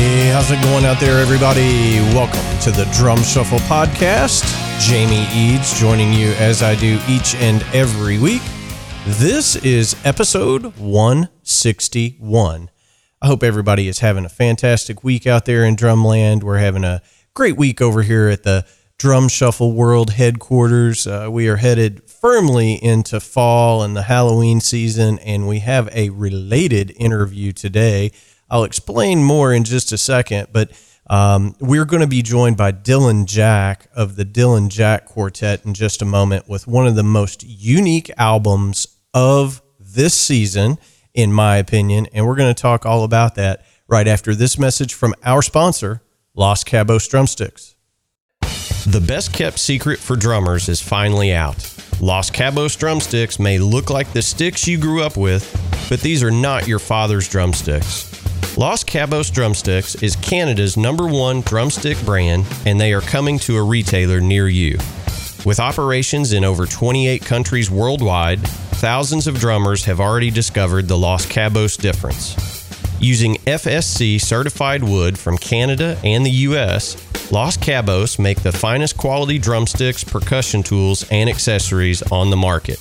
Hey, how's it going out there, everybody? Welcome to the Drum Shuffle Podcast. Jamie Eads joining you as I do each and every week. This is episode 161. I hope everybody is having a fantastic week out there in Drumland. We're having a great week over here at the Drum Shuffle World headquarters. Uh, we are headed firmly into fall and the Halloween season, and we have a related interview today I'll explain more in just a second, but um, we're going to be joined by Dylan Jack of the Dylan Jack Quartet in just a moment with one of the most unique albums of this season, in my opinion. And we're going to talk all about that right after this message from our sponsor, Los Cabos Drumsticks. The best kept secret for drummers is finally out. Los Cabos drumsticks may look like the sticks you grew up with, but these are not your father's drumsticks. Los Cabos Drumsticks is Canada's number one drumstick brand, and they are coming to a retailer near you. With operations in over 28 countries worldwide, thousands of drummers have already discovered the Los Cabos difference. Using FSC certified wood from Canada and the US, Los Cabos make the finest quality drumsticks, percussion tools, and accessories on the market.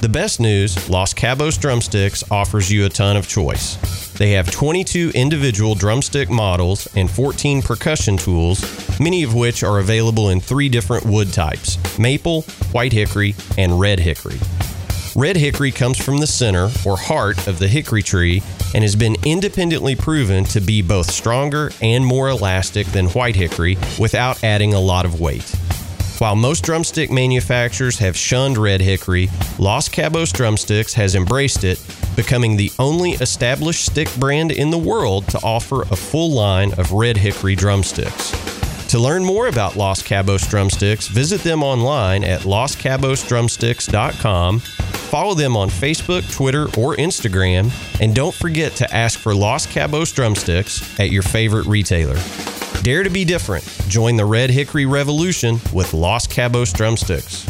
The best news Los Cabos Drumsticks offers you a ton of choice. They have 22 individual drumstick models and 14 percussion tools, many of which are available in three different wood types maple, white hickory, and red hickory. Red hickory comes from the center or heart of the hickory tree and has been independently proven to be both stronger and more elastic than white hickory without adding a lot of weight. While most drumstick manufacturers have shunned red hickory, Los Cabos Drumsticks has embraced it, becoming the only established stick brand in the world to offer a full line of red hickory drumsticks. To learn more about Los Cabos Drumsticks, visit them online at loscabosdrumsticks.com, follow them on Facebook, Twitter, or Instagram, and don't forget to ask for Los Cabos Drumsticks at your favorite retailer. Dare to be different. Join the Red Hickory Revolution with Los Cabos Drumsticks.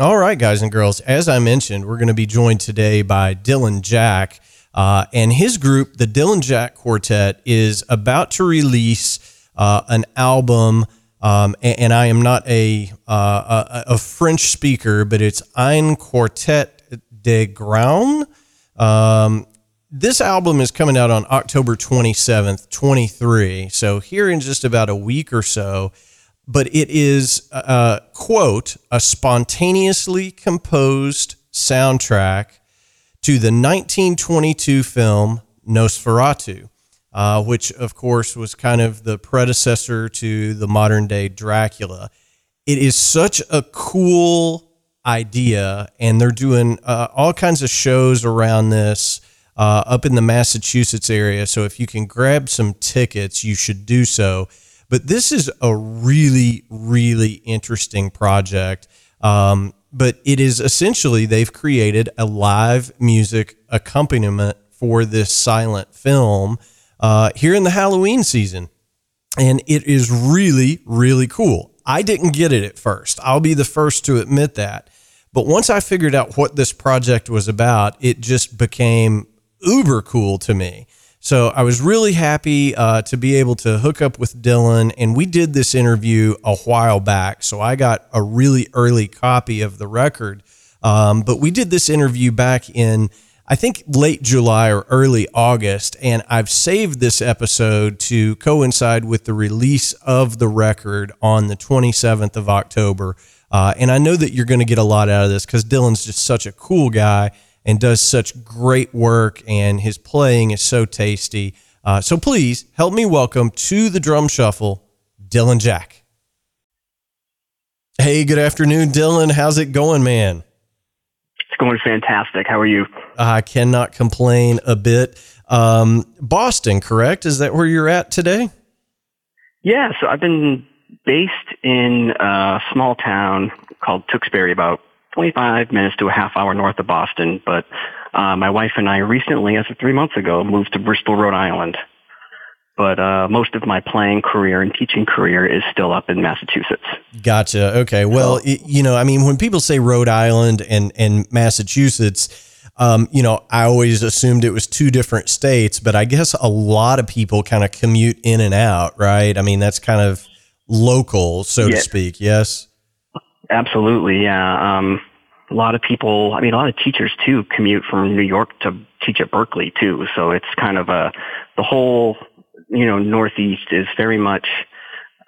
All right, guys and girls, as I mentioned, we're going to be joined today by Dylan Jack. Uh, and his group, the Dylan Jack Quartet, is about to release uh, an album. Um, and, and, I am not a, uh, a, a French speaker, but it's Ein Quartet de Graun. Um, this album is coming out on October 27th, 23. So here in just about a week or so. But it is, uh, quote, a spontaneously composed soundtrack to the 1922 film Nosferatu, uh, which, of course, was kind of the predecessor to the modern day Dracula. It is such a cool idea, and they're doing uh, all kinds of shows around this uh, up in the Massachusetts area. So if you can grab some tickets, you should do so. But this is a really, really interesting project. Um, but it is essentially they've created a live music accompaniment for this silent film uh, here in the Halloween season. And it is really, really cool. I didn't get it at first. I'll be the first to admit that. But once I figured out what this project was about, it just became uber cool to me. So I was really happy uh, to be able to hook up with Dylan, and we did this interview a while back. So I got a really early copy of the record. Um, but we did this interview back in, I think, late July or early August, and I've saved this episode to coincide with the release of the record on the 27th of October. Uh, and I know that you're going to get a lot out of this because Dylan's just such a cool guy and does such great work, and his playing is so tasty. Uh, so please help me welcome to the drum shuffle, Dylan Jack. Hey, good afternoon, Dylan. How's it going, man? It's going fantastic. How are you? I cannot complain a bit. Um, Boston, correct? Is that where you're at today? Yeah, so I've been based in a small town called Tewksbury, about 25 minutes to a half hour north of Boston. But uh, my wife and I recently, as of three months ago, moved to Bristol, Rhode Island. But uh, most of my playing career and teaching career is still up in Massachusetts. Gotcha. Okay. Well, it, you know, I mean, when people say Rhode Island and and Massachusetts, um, you know, I always assumed it was two different states, but I guess a lot of people kind of commute in and out, right? I mean, that's kind of local, so yeah. to speak. Yes. Absolutely. Yeah. Um, a lot of people, I mean, a lot of teachers too commute from New York to teach at Berklee too. So it's kind of a, the whole, you know, Northeast is very much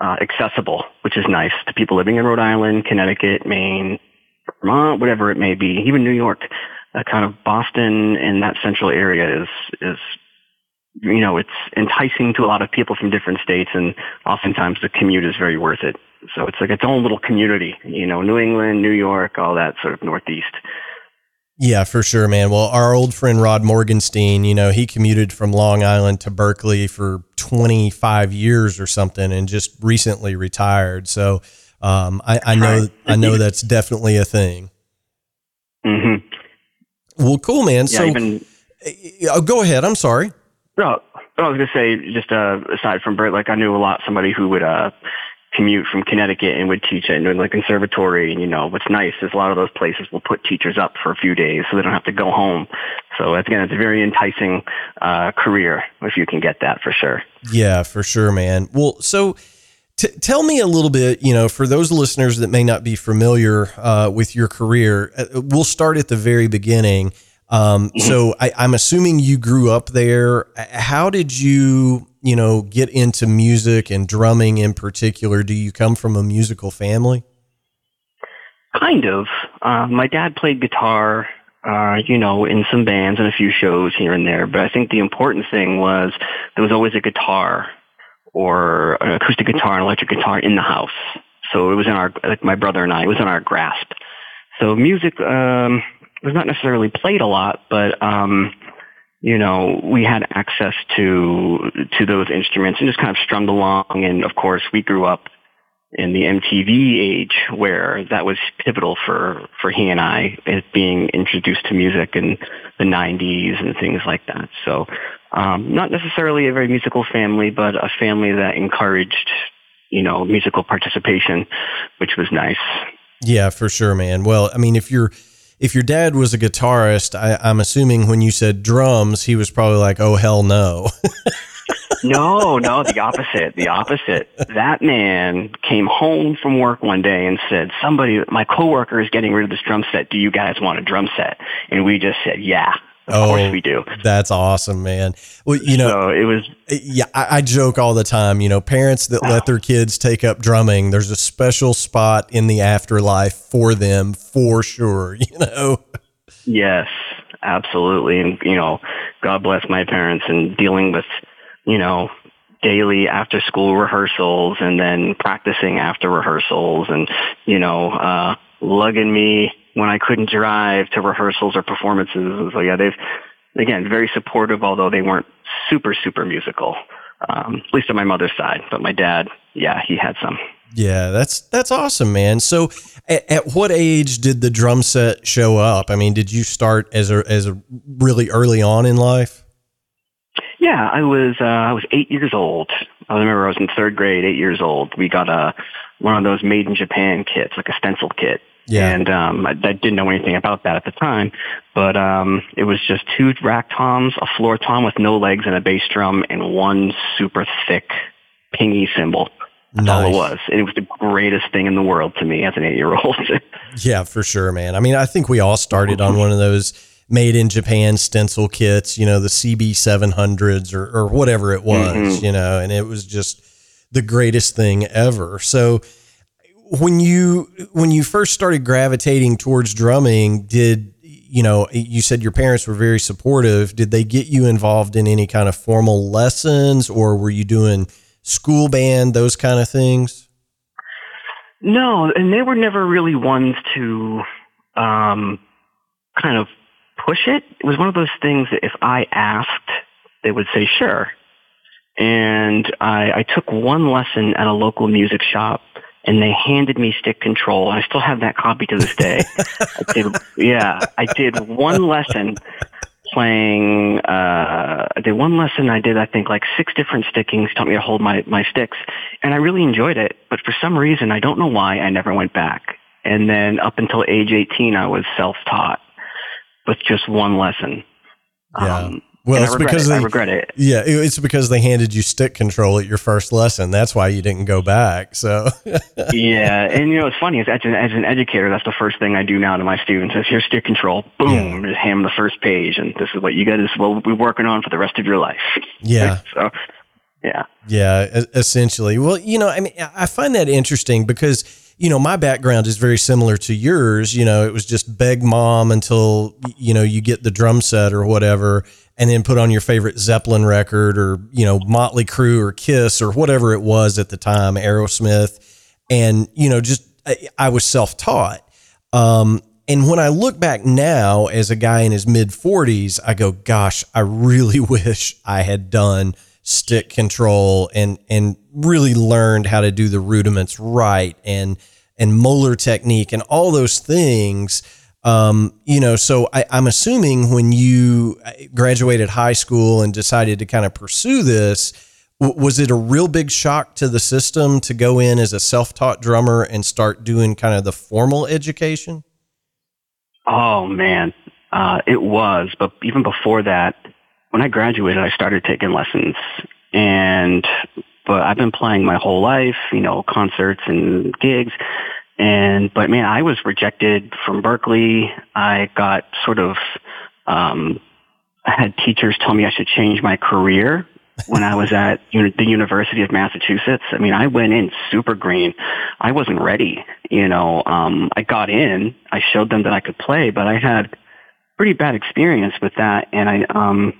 uh, accessible, which is nice to people living in Rhode Island, Connecticut, Maine, Vermont, whatever it may be, even New York. Uh, kind of Boston and that central area is is you know it's enticing to a lot of people from different states, and oftentimes the commute is very worth it. So it's like its own little community, you know, New England, New York, all that sort of Northeast. Yeah, for sure, man. Well, our old friend Rod Morgenstein, you know, he commuted from Long Island to Berklee for 25 years or something and just recently retired. So um, I, I, know. I know that's definitely a thing. Mm-hmm. Well, cool, man. Yeah, so even, uh, go ahead. I'm sorry. No, I was going to say, just uh, aside from Bert, like I knew a lot somebody who would uh, commute from Connecticut and would teach at the conservatory. And, you know, what's nice is a lot of those places will put teachers up for a few days so they don't have to go home. So again, it's a very enticing uh, career if you can get that for sure. Yeah, for sure, man. Well, so t- tell me a little bit, you know, for those listeners that may not be familiar uh, with your career, uh, we'll start at the very beginning. Um, mm-hmm. so I, I'm assuming you grew up there. How did you you know, get into music and drumming in particular? Do you come from a musical family? Kind of. Uh, my dad played guitar, uh, you know, in some bands and a few shows here and there. But I think the important thing was there was always a guitar or an acoustic guitar and electric guitar in the house. So it was in our, like my brother and I, it was in our grasp. So music um, was not necessarily played a lot, but um, you know, we had access to to those instruments and just kind of strummed along. And of course, we grew up in the MTV age where that was pivotal for for he and I as being introduced to music in the 90s and things like that. So, um, not necessarily a very musical family, but a family that encouraged, you know, musical participation, which was nice. Yeah, for sure, man. Well, I mean, if you're if your dad was a guitarist, I, I'm assuming when you said drums, he was probably like, "Oh hell no." no, no, the opposite. The opposite. That man came home from work one day and said, "Somebody, my coworker is getting rid of this drum set. Do you guys want a drum set?" And we just said, "Yeah." Of oh, course we do. That's awesome, man. Well, you know, so it was. Yeah, I, I, joke all the time. You know, parents that let their kids take up drumming, there's a special spot in the afterlife for them, for sure. You know. Yes, absolutely, and you know, God bless my parents and dealing with, you know, daily after school rehearsals and then practicing after rehearsals and you know, uh, lugging me when I couldn't drive to rehearsals or performances. So yeah, they've again very supportive, although they weren't super super musical. Um, at least on my mother's side, but my dad, yeah, he had some. Yeah, that's that's awesome, man. So, at, at, what age did the drum set show up? I mean, did you start as a as a really early on in life? Yeah, I was uh, I was eight years old. I remember I was in third grade, eight years old. We got a one of those made in Japan kits, like a stencil kit, yeah. And um, I, I didn't know anything about that at the time, but um, it was just two rack toms, a floor tom with no legs and a bass drum, and one super thick pingy cymbal. That's nice. all it was. And it was the greatest thing in the world to me as an eight year old. yeah, for sure, man. I mean, I think we all started on one of those made in Japan stencil kits, you know, the CB 700s or, or whatever it was, mm-hmm. you know, and it was just the greatest thing ever. So, when you when you first started gravitating towards drumming, did you know you said your parents were very supportive? Did they get you involved in any kind of formal lessons, or were you doing school band, those kind of things? No, and they were never really ones to um, kind of push it. It was one of those things that if I asked, they would say sure. and I, I took one lesson at a local music shop and they handed me stick control. And I still have that copy to this day. I did, yeah, I did one lesson playing, uh, I did one lesson. I did, I think, like six different stickings, taught me to hold my, my sticks. And I really enjoyed it. But for some reason, I don't know why, I never went back. And then up until age 18, I was self-taught with just one lesson. Yeah. Um, well, it's because it. they, I regret it. Yeah, it's because they handed you stick control at your first lesson. That's why you didn't go back. So yeah, and you know it's funny as, as, an, as an educator, that's the first thing I do now to my students is here's stick control. Boom, yeah. just hand them the first page, and this is what you got. This is what we're working on for the rest of your life. Yeah. so yeah. Yeah, essentially. Well, you know, I mean, I find that interesting because you know, my background is very similar to yours. You know, it was just beg mom until, you know, you get the drum set or whatever, and then put on your favorite Zeppelin record or, you know, Motley Crue or Kiss or whatever it was at the time, Aerosmith. And, you know, just I, was self taught. Um, and when I look back now as a guy in his mid 40s, I go, gosh, I really wish I had done stick control and and really learned how to do the rudiments right and and Moeller technique and all those things. Um, you know, so I, I'm assuming when you uh, graduated high school and decided to kind of pursue this, was it a real big shock to the system to go in as a self-taught drummer and start doing kind of the formal education? Oh man, uh, it was. But even before that, when I graduated, I started taking lessons and, but I've been playing my whole life, you know, concerts and gigs. And, but man, I was rejected from Berklee. I got sort of, um, I had teachers tell me I should change my career when I was at the University of Massachusetts. I mean, I went in super green. I wasn't ready. You know, um, I got in. I showed them that I could play, but I had pretty bad experience with that. And I, um,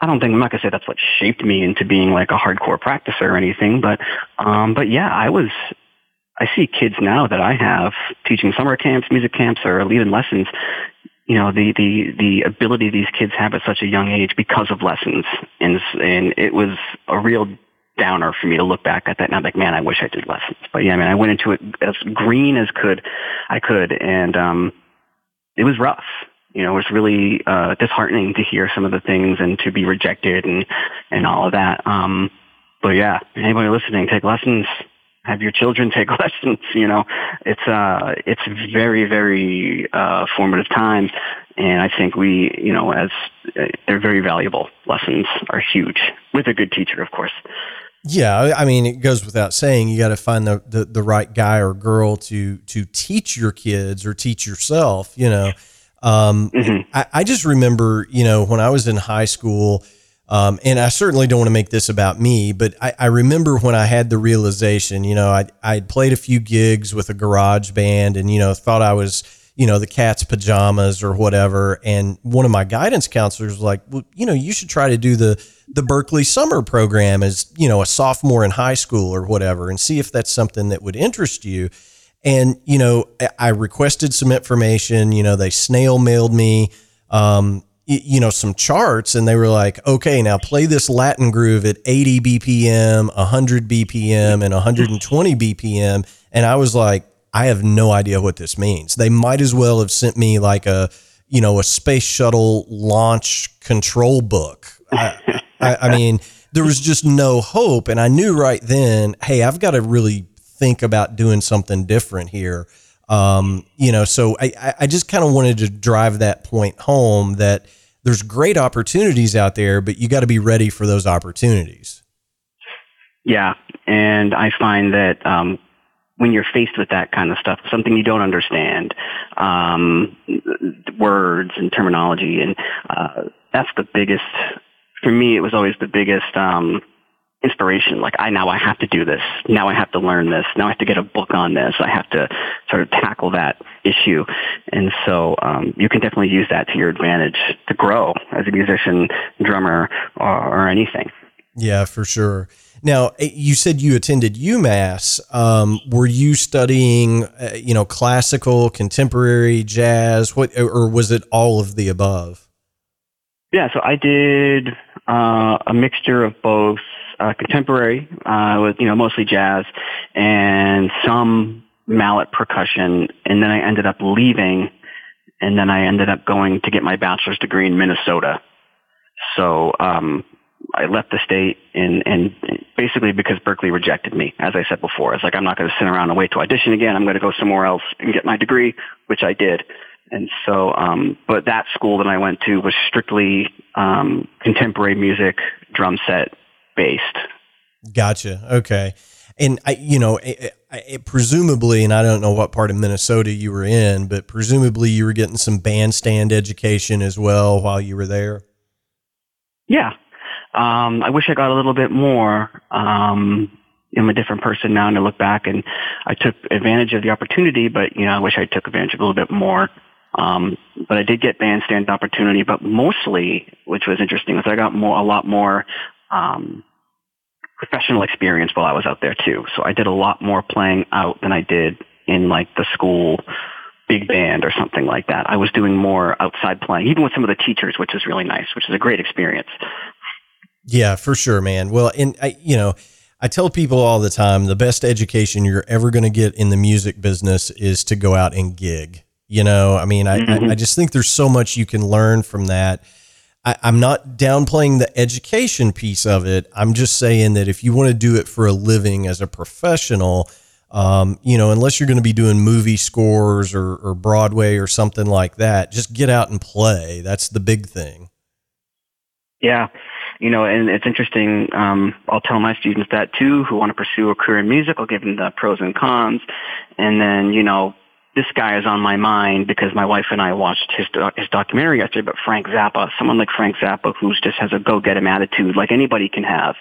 I don't think I'm not gonna say that's what shaped me into being like a hardcore practicer or anything, but um, but yeah, I was. I see kids now that I have teaching summer camps, music camps, or leading lessons. You know, the the the ability these kids have at such a young age because of lessons, and and it was a real downer for me to look back at that and I'm like, man, I wish I did lessons. But yeah, I mean, I went into it as green as could I could, and um, it was rough you know, it was really uh, disheartening to hear some of the things and to be rejected and and all of that. Um, but yeah, anybody listening, take lessons. Have your children take lessons. You know, it's uh, it's very very uh, formative time, and I think we, you know, as uh, they're very valuable. Lessons are huge with a good teacher, of course. Yeah, I mean, it goes without saying you got to find the, the the right guy or girl to to teach your kids or teach yourself. You know um, mm-hmm. I, I, just remember, you know, when I was in high school, um, and I certainly don't want to make this about me, but I, I remember when I had the realization, you know, I I'd played a few gigs with a garage band, and you know, thought I was, you know, the cat's pajamas or whatever. And one of my guidance counselors was like, well, you know, you should try to do the the Berklee summer program as you know a sophomore in high school or whatever, and see if that's something that would interest you. And, you know, I requested some information, you know, they snail mailed me, um, you know, some charts and they were like, okay, now play this Latin groove at 80 BPM, 100 BPM, and 120 BPM. And I was like, I have no idea what this means. They might as well have sent me like a, you know, a space shuttle launch control book. I, I, I mean, there was just no hope. And I knew right then, hey, I've got to really think about doing something different here. Um, you know, so I, I just kind of wanted to drive that point home that there's great opportunities out there, but you got to be ready for those opportunities. Yeah, and I find that um, when you're faced with that kind of stuff, something you don't understand, um, words and terminology, and uh, that's the biggest. For me, it was always the biggest um, inspiration. Like I now I have to do this. Now I have to learn this. Now I have to get a book on this. I have to sort of tackle that issue. And so um, you can definitely use that to your advantage to grow as a musician, drummer, or, or anything. Yeah, for sure. Now eh, you said you attended UMass. Um, were you studying, uh, you know, classical, contemporary, jazz? What, or was it all of the above? Yeah, so I did uh, a mixture of both uh, contemporary, uh, with you know mostly jazz and some mallet percussion, and then I ended up leaving, and then I ended up going to get my bachelor's degree in Minnesota. So um, I left the state and and basically because Berklee rejected me, as I said before. It's like I'm not going to sit around and wait to audition again. I'm going to go somewhere else and get my degree, which I did. And so, um, but that school that I went to was strictly um, contemporary music, drum set based. Gotcha. Okay. And I, you know, it, it, presumably, and I don't know what part of Minnesota you were in, but presumably you were getting some bandstand education as well while you were there. Yeah. Um, I wish I got a little bit more. Um, I'm a different person now, and I look back and I took advantage of the opportunity, but you know, I wish I took advantage of a little bit more. Um, but I did get bandstand opportunity, but mostly, which was interesting, was I got more, a lot more, um, professional experience while I was out there too. So I did a lot more playing out than I did in like the school big band or something like that. I was doing more outside playing, even with some of the teachers, which is really nice, which is a great experience. Yeah, for sure, man. Well, and I, you know, I tell people all the time the best education you're ever going to get in the music business is to go out and gig. You know, I mean, I, mm-hmm. I, I, just think there's so much you can learn from that. I, I'm not downplaying the education piece of it. I'm just saying that if you want to do it for a living as a professional, um, you know, unless you're going to be doing movie scores or, or Broadway or something like that, just get out and play. That's the big thing. Yeah you know, and it's interesting. Um, I'll tell my students that too, who want to pursue a career in music. I'll give them the pros and cons, and then you know, this guy is on my mind because my wife and I watched his his documentary yesterday. But Frank Zappa, someone like Frank Zappa, who just has a go get him attitude, like anybody can have.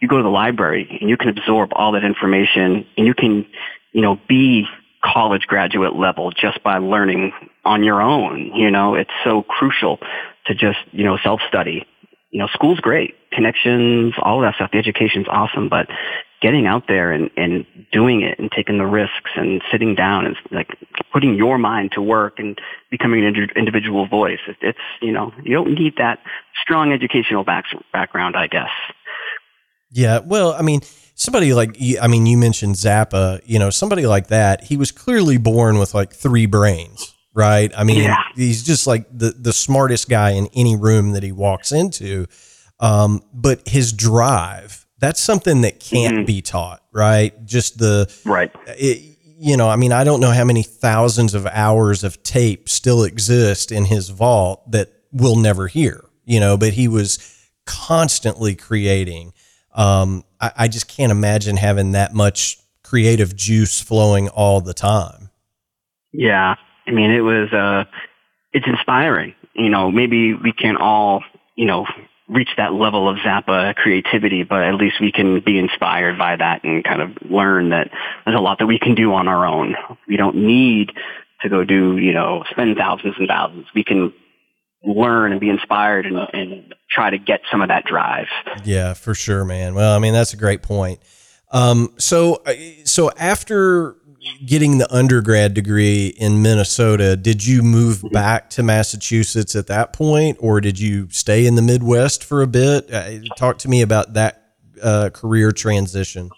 You go to the library and you can absorb all that information, and you can, you know, be college graduate level just by learning on your own. You know, it's so crucial to just, you know, self-study you know, school's great, connections, all of that stuff. The education's awesome, but getting out there and, and doing it and taking the risks and sitting down and like putting your mind to work and becoming an individual voice. It's, you know, you don't need that strong educational back, background, I guess. Yeah. Well, I mean, somebody like, I mean, you mentioned Zappa, you know, somebody like that, he was clearly born with like three brains right? I mean, yeah. he's just like the the smartest guy in any room that he walks into. Um, but his drive, that's something that can't mm-hmm. be taught, right? Just the right. It, you know, I mean, I don't know how many thousands of hours of tape still exist in his vault that we'll never hear, you know, but he was constantly creating. Um, I, I just can't imagine having that much creative juice flowing all the time. Yeah, I mean, it was, uh, it's inspiring. You know, maybe we can all, you know, reach that level of Zappa creativity, but at least we can be inspired by that and kind of learn that there's a lot that we can do on our own. We don't need to go do, you know, spend thousands and thousands. We can learn and be inspired and, and try to get some of that drive. Yeah, for sure, man. Well, I mean, that's a great point. Um, so, uh, so after getting the undergrad degree in Minnesota, did you move back to Massachusetts at that point, or did you stay in the Midwest for a bit? Uh, talk to me about that uh, career transition.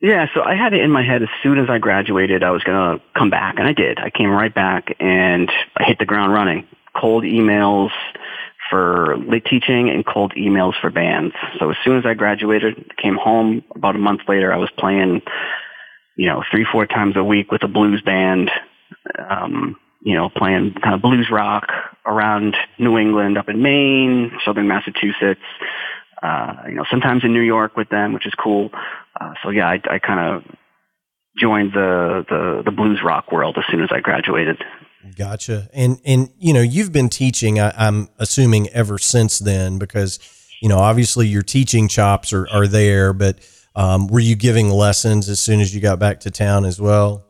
Yeah, so I had it in my head as soon as I graduated, I was going to come back, and I did. I came right back, and I hit the ground running. Cold emails for lit teaching and cold emails for bands. So as soon as I graduated, came home. About a month later, I was playing you know, three, four times a week with a blues band, um, you know, playing kind of blues rock around New England, up in Maine, southern Massachusetts, uh, you know, sometimes in New York with them, which is cool. Uh, so yeah, I, I kind of joined the, the, the blues rock world as soon as I graduated. Gotcha. And, and, you know, you've been teaching, I, I'm assuming ever since then, because, you know, obviously your teaching chops are, are there, but, um, were you giving lessons as soon as you got back to town as well?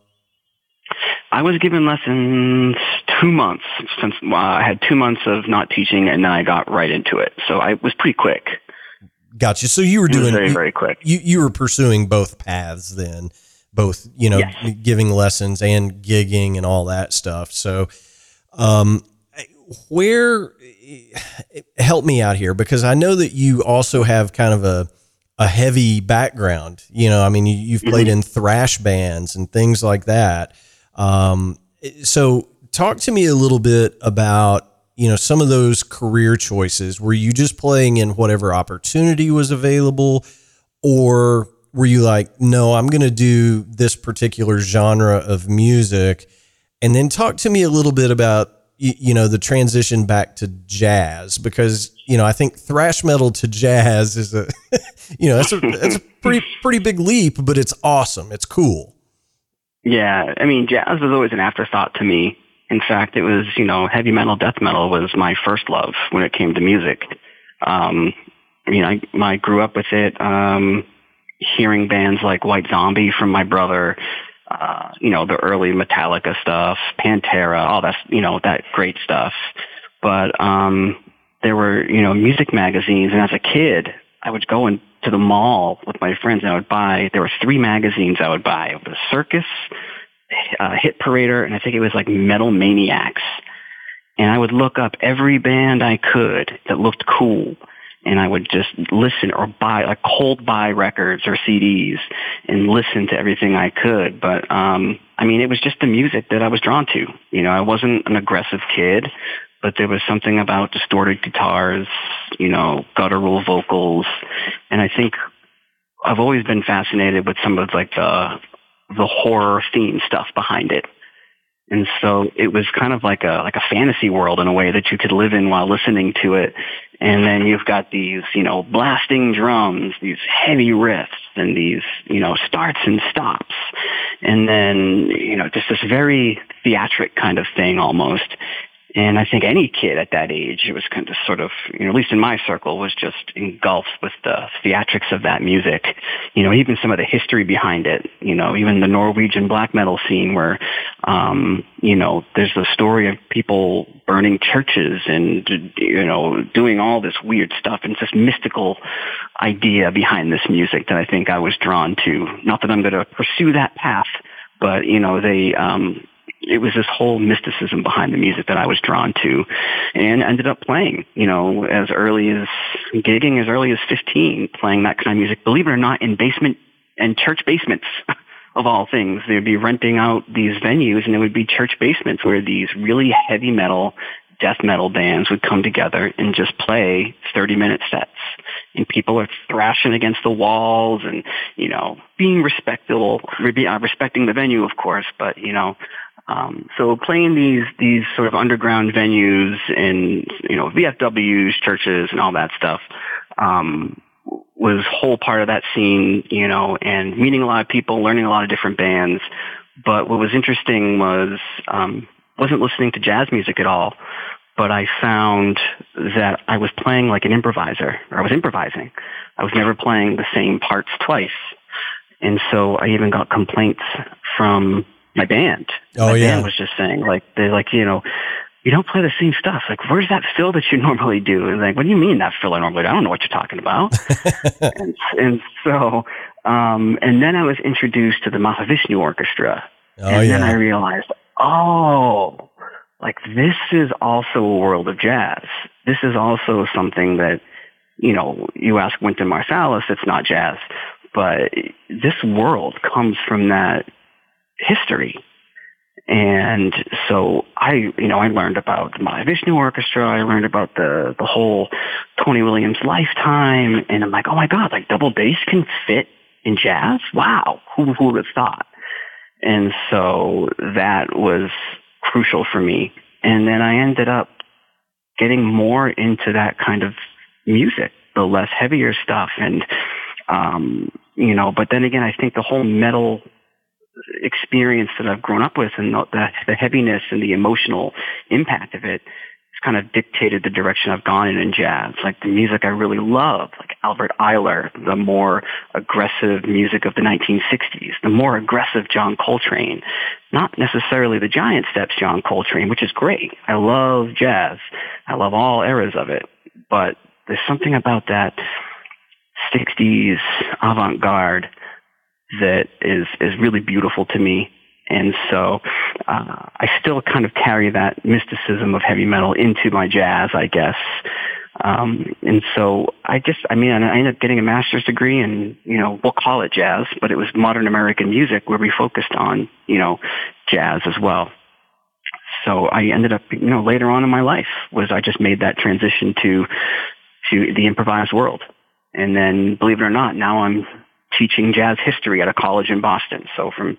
I was giving lessons two months since uh, I had two months of not teaching, and then I got right into it. So I was pretty quick. Gotcha. So you were doing very very quick. You you were pursuing both paths then, both you know yes. giving lessons and gigging and all that stuff. So, um, where help me out here because I know that you also have kind of a a heavy background. You know, I mean, you, have played mm-hmm. in thrash bands and things like that. Um, so, talk to me a little bit about you know some of those career choices. Were you just playing in whatever opportunity was available, or were you like, no, I'm going to do this particular genre of music? And then talk to me a little bit about you, you know the transition back to jazz because you know I think thrash metal to jazz is a you know that's a that's a pretty pretty big leap, but it's awesome. It's cool. Yeah, I mean jazz was always an afterthought to me. In fact, it was you know heavy metal, death metal was my first love when it came to music. Um, I mean, I, I grew up with it. Um, hearing bands like White Zombie from my brother, uh, you know, the early Metallica stuff, Pantera, all that, you know, that great stuff. But, um, there were, you know, music magazines. And as a kid, I would go into the mall with my friends and I would buy, there were three magazines I would buy. The Circus, uh, Hit Parader, and I think it was like Metal Maniacs. And I would look up every band I could that looked cool and I would just listen or buy like cold buy records or CDs and listen to everything I could. But um I mean it was just the music that I was drawn to. You know, I wasn't an aggressive kid, but there was something about distorted guitars, you know, guttural vocals, and I think I've always been fascinated with some of like the the horror theme stuff behind it. And so it was kind of like a like a fantasy world in a way that you could live in while listening to it. And then you've got these, you know, blasting drums, these heavy riffs and these, you know, starts and stops. And then, you know, just this very theatric kind of thing almost. And I think any kid at that age, it was kind of sort of, you know, at least in my circle, was just engulfed with the theatrics of that music. You know, even some of the history behind it. You know, even the Norwegian black metal scene, where, um, you know, there's the story of people burning churches and you know doing all this weird stuff, and it's this mystical idea behind this music that I think I was drawn to. Not that I'm going to pursue that path, but you know, they. Um, it was this whole mysticism behind the music that I was drawn to and ended up playing, you know, as early as gigging as early as 15, playing that kind of music, believe it or not, in basement and church basements. of all things, they'd be renting out these venues and it would be church basements where these really heavy metal, death metal bands would come together and just play 30 minute sets. And people are thrashing against the walls and, you know, being respectable, uh, respecting the venue, of course, but, you know, um, so playing these these sort of underground venues and you know VFWs, churches, and all that stuff um, was whole part of that scene. You know, and meeting a lot of people, learning a lot of different bands. But what was interesting was um, wasn't listening to jazz music at all, but I found that I was playing like an improviser, or I was improvising. I was never playing the same parts twice. And so I even got complaints from my band. Oh my yeah. band was just saying like they're like you know you don't play the same stuff. Like where's that fill that you normally do? And like what do you mean that fill I normally do? I don't know what you're talking about. and, and so um and then I was introduced to the Mahavishnu Orchestra. Oh and yeah. then I realized oh like this is also a world of jazz. This is also something that you know, you ask Wynton Marsalis, it's not jazz, but this world comes from that history. And so I, you know, I learned about the Mahavishnu Orchestra. I learned about the, the whole Tony Williams lifetime. And I'm like, oh my God, like double bass can fit in jazz? Wow. Who, who would have thought? And so that was crucial for me. And then I ended up getting more into that kind of music, the less heavier stuff. And, um, you know, but then again, I think the whole metal experience that I've grown up with and the, the heaviness and the emotional impact of it has kind of dictated the direction I've gone in in jazz. Like the music I really love, like Albert Ayler, the more aggressive music of the 1960s, the more aggressive John Coltrane, not necessarily the giant steps John Coltrane, which is great. I love jazz. I love all eras of it, but there's something about that 60s avant-garde that is is really beautiful to me. And so uh, I still kind of carry that mysticism of heavy metal into my jazz, I guess. Um, and so I just, I mean, I ended up getting a master's degree in, you know, we'll call it jazz, but it was modern American music where we focused on, you know, jazz as well. So I ended up, you know, later on in my life was I just made that transition to, to the improvised world. And then believe it or not, now I'm teaching jazz history at a college in Boston. So from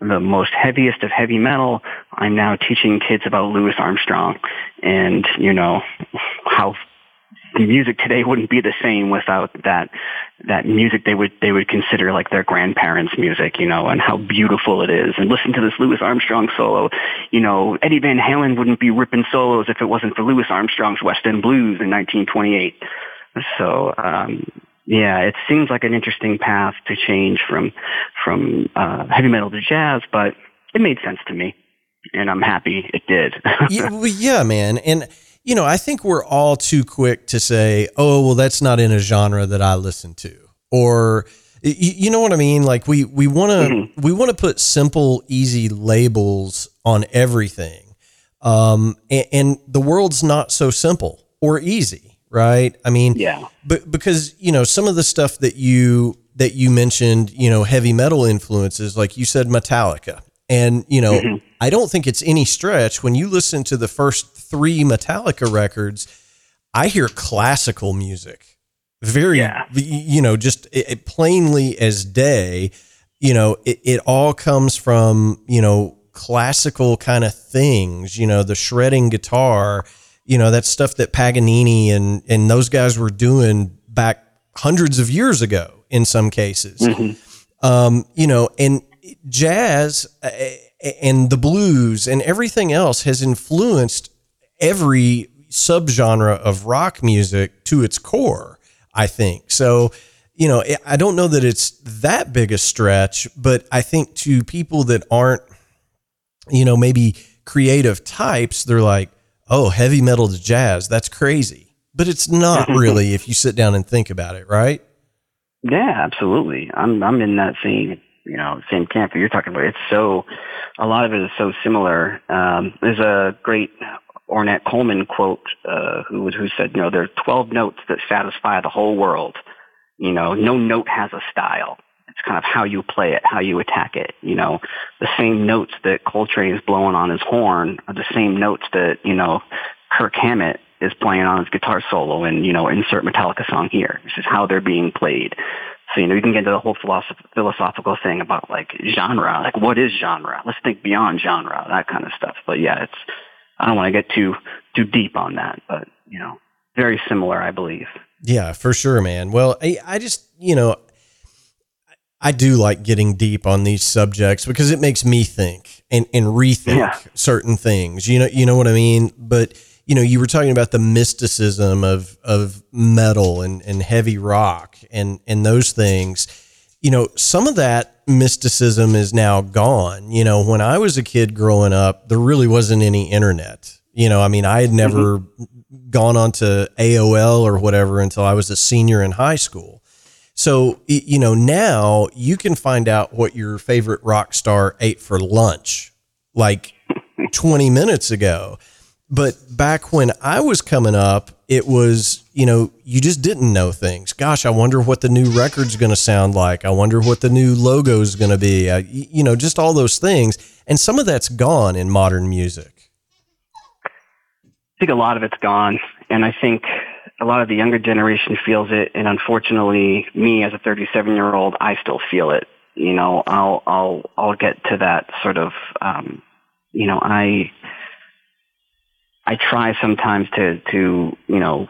the most heaviest of heavy metal, I'm now teaching kids about Louis Armstrong and, you know, how the music today wouldn't be the same without that that music they would they would consider like their grandparents' music, you know, and how beautiful it is. And listen to this Louis Armstrong solo. You know, Eddie Van Halen wouldn't be ripping solos if it wasn't for Louis Armstrong's West End Blues in 1928. So um, yeah, it seems like an interesting path to change from from uh, heavy metal to jazz, but it made sense to me, and I'm happy it did. yeah, well, yeah, man, and you know, I think we're all too quick to say, "Oh, well, that's not in a genre that I listen to," or you, you know what I mean? Like we we want to mm-hmm. we want to put simple, easy labels on everything, um, and, and the world's not so simple or easy right? I mean, yeah, but because you know some of the stuff that you that you mentioned, you know, heavy metal influences, like you said, Metallica, and you know, mm-hmm. I don't think it's any stretch when you listen to the first three Metallica records. I hear classical music, very, yeah. you know, just it, it plainly as day. You know, it, it all comes from you know classical kind of things. You know, the shredding guitar you know, that's stuff that Paganini and, and those guys were doing back hundreds of years ago in some cases. Mm-hmm. Um, you know, and jazz uh, and the blues and everything else has influenced every subgenre of rock music to its core, I think. So, you know, I don't know that it's that big a stretch, but I think to people that aren't, you know, maybe creative types, they're like, oh, heavy metal to jazz, that's crazy. But it's not really if you sit down and think about it, right? Yeah, absolutely. I'm I'm in that same you know same camp that you're talking about. It's so a lot of it is so similar. Um, there's a great Ornette Coleman quote uh, who was who said, you know, there are 12 notes that satisfy the whole world. You know, no note has a style. It's kind of how you play it, how you attack it. You know, the same notes that Coltrane is blowing on his horn are the same notes that, you know, Kirk Hammett is playing on his guitar solo and, you know, insert Metallica song here. This is how they're being played. So, you know, you can get into the whole philosoph- philosophical thing about like genre, like what is genre? Let's think beyond genre, that kind of stuff. But yeah, it's, I don't want to get too, too deep on that, but, you know, very similar, I believe. Yeah, for sure, man. Well, I, I just, you know, I do like getting deep on these subjects because it makes me think and, and rethink yeah. certain things. You know, you know what I mean? But you know, you were talking about the mysticism of of metal and, and heavy rock and and those things. You know, some of that mysticism is now gone. You know, when I was a kid growing up, there really wasn't any internet. You know, I mean, I had never mm-hmm. gone onto AOL or whatever until I was a senior in high school. So, you know, now you can find out what your favorite rock star ate for lunch like 20 minutes ago. But back when I was coming up, it was, you know, you just didn't know things. Gosh, I wonder what the new record's going to sound like. I wonder what the new logo's going to be. You know, just all those things. And some of that's gone in modern music. I think a lot of it's gone. And I think a lot of the younger generation feels it, and unfortunately, me as a 37 year old, I still feel it. You know, I'll I'll I'll get to that sort of, um, you know, I I try sometimes to to you know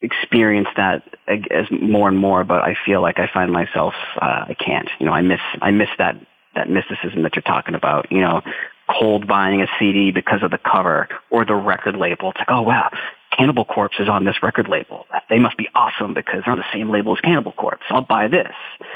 experience that as more and more, but I feel like I find myself uh, I can't. You know, I miss I miss that that mysticism that you're talking about. You know, cold buying a CD because of the cover or the record label. It's like, oh wow, Cannibal Corpse is on this record label. They must be awesome because they're on the same label as Cannibal Corpse. I'll buy this.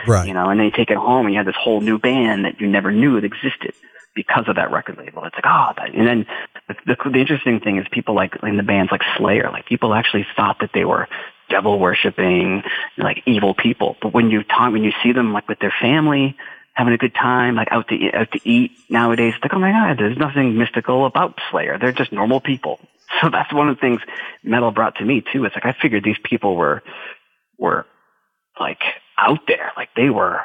Right. You know, and then you take it home and you have this whole new band that you never knew it existed because of that record label. It's like, ah, oh, that, and then the, the, the interesting thing is people like in the bands like Slayer, like people actually thought that they were devil worshipping, like evil people. But when you talk, when you see them like with their family, having a good time, like out to out to eat nowadays, it's like, oh my god, there's nothing mystical about Slayer. They're just normal people So that's one of the things metal brought to me too. It's like I figured these people were were like out there, like they were,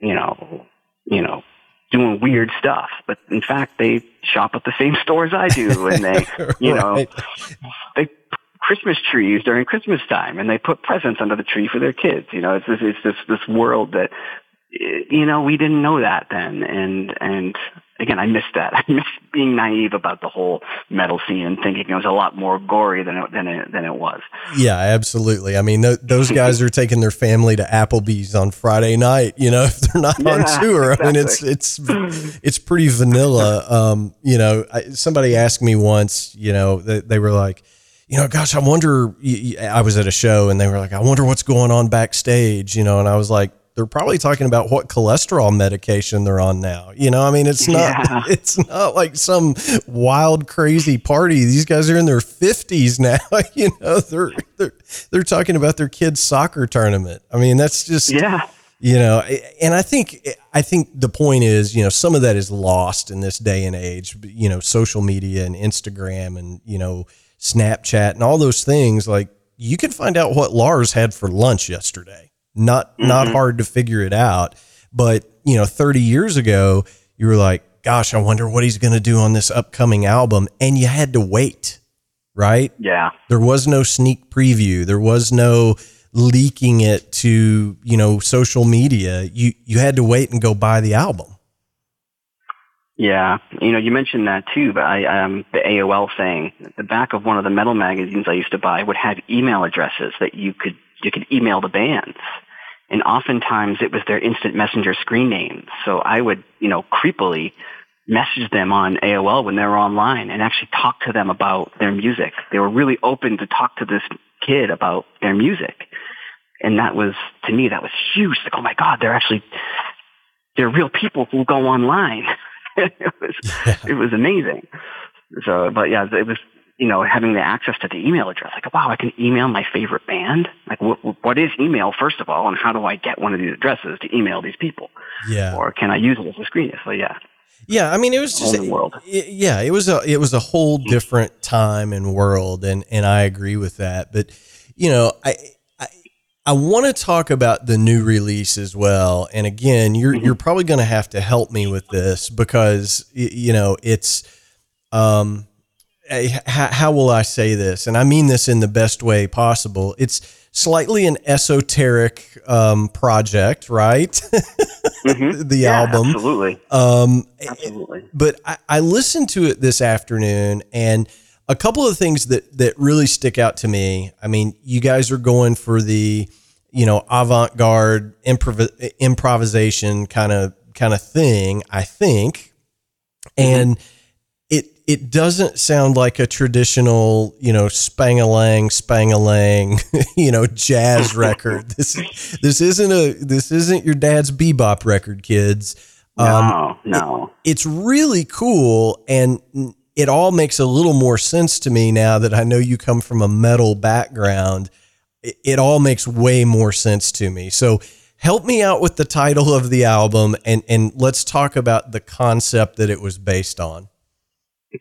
you know, you know, doing weird stuff. But in fact, they shop at the same stores I do, and they, you know, they Christmas trees during Christmas time, and they put presents under the tree for their kids. You know, it's this it's this this world that you know we didn't know that then, and and again, I missed that. I missed being naive about the whole metal scene and thinking it was a lot more gory than it, than it, than it was. Yeah, absolutely. I mean, th- those guys are taking their family to Applebee's on Friday night. You know, if they're not yeah, on tour, exactly. I mean, it's it's it's pretty vanilla. Um, you know, I, somebody asked me once. You know, they, they were like. You know, gosh, I wonder. I was at a show and they were like, I wonder what's going on backstage, you know, and I was like, they're probably talking about what cholesterol medication they're on now. You know, I mean, it's not yeah. it's not like some wild crazy party. These guys are in their 50s now, you know. They're they're they're talking about their kids soccer tournament. I mean, that's just Yeah. You know, and I think I think the point is, you know, some of that is lost in this day and age, you know, social media and Instagram and, you know, Snapchat and all those things like you can find out what Lars had for lunch yesterday not mm-hmm. not hard to figure it out. But you know, 30 years ago, you were like, "Gosh, I wonder what he's going to do on this upcoming album," and you had to wait, right? Yeah. There was no sneak preview. There was no leaking it to you know social media. You you had to wait and go buy the album. Yeah, you know, you mentioned that too, but I, um, the AOL thing, the back of one of the metal magazines I used to buy would have email addresses that you could you could email the bands. And oftentimes it was their instant messenger screen names. So I would, you know, creepily message them on AOL when they were online and actually talk to them about their music. They were really open to talk to this kid about their music. And that was, to me, that was huge. Like, oh my God, they're actually, they're real people who go online. it was, yeah. it was amazing. So, but yeah, it was you know, having the access to the email address. Like, wow, I can email my favorite band. Like, what, what is email, first of all, and how do I get one of these addresses to email these people? Yeah. Or can I use it as a screen? So, yeah. Yeah, I mean, it was just a, world. It, yeah, it was a it was a whole different time and world, and and I agree with that. But you know, I I, I want to talk about the new release as well. And again, you're mm-hmm. you're probably going to have to help me with this because you know it's um how, how will I say this? And I mean this in the best way possible. It's slightly an esoteric um, project, right? Mm-hmm. the yeah, album, absolutely, um, absolutely. But I, I, listened to it this afternoon, and a couple of things that that really stick out to me. I mean, you guys are going for the you know avant garde improv- improvisation kind of kind of thing, I think, mm-hmm. and it doesn't sound like a traditional, you know, spang-a-lang, spang-a-lang, you know, jazz record. This this isn't a this isn't your dad's bebop record, kids. Um, no, no. It, it's really cool, and it all makes a little more sense to me now that I know you come from a metal background. It, it all makes way more sense to me. So help me out with the title of the album, and and let's talk about the concept that it was based on.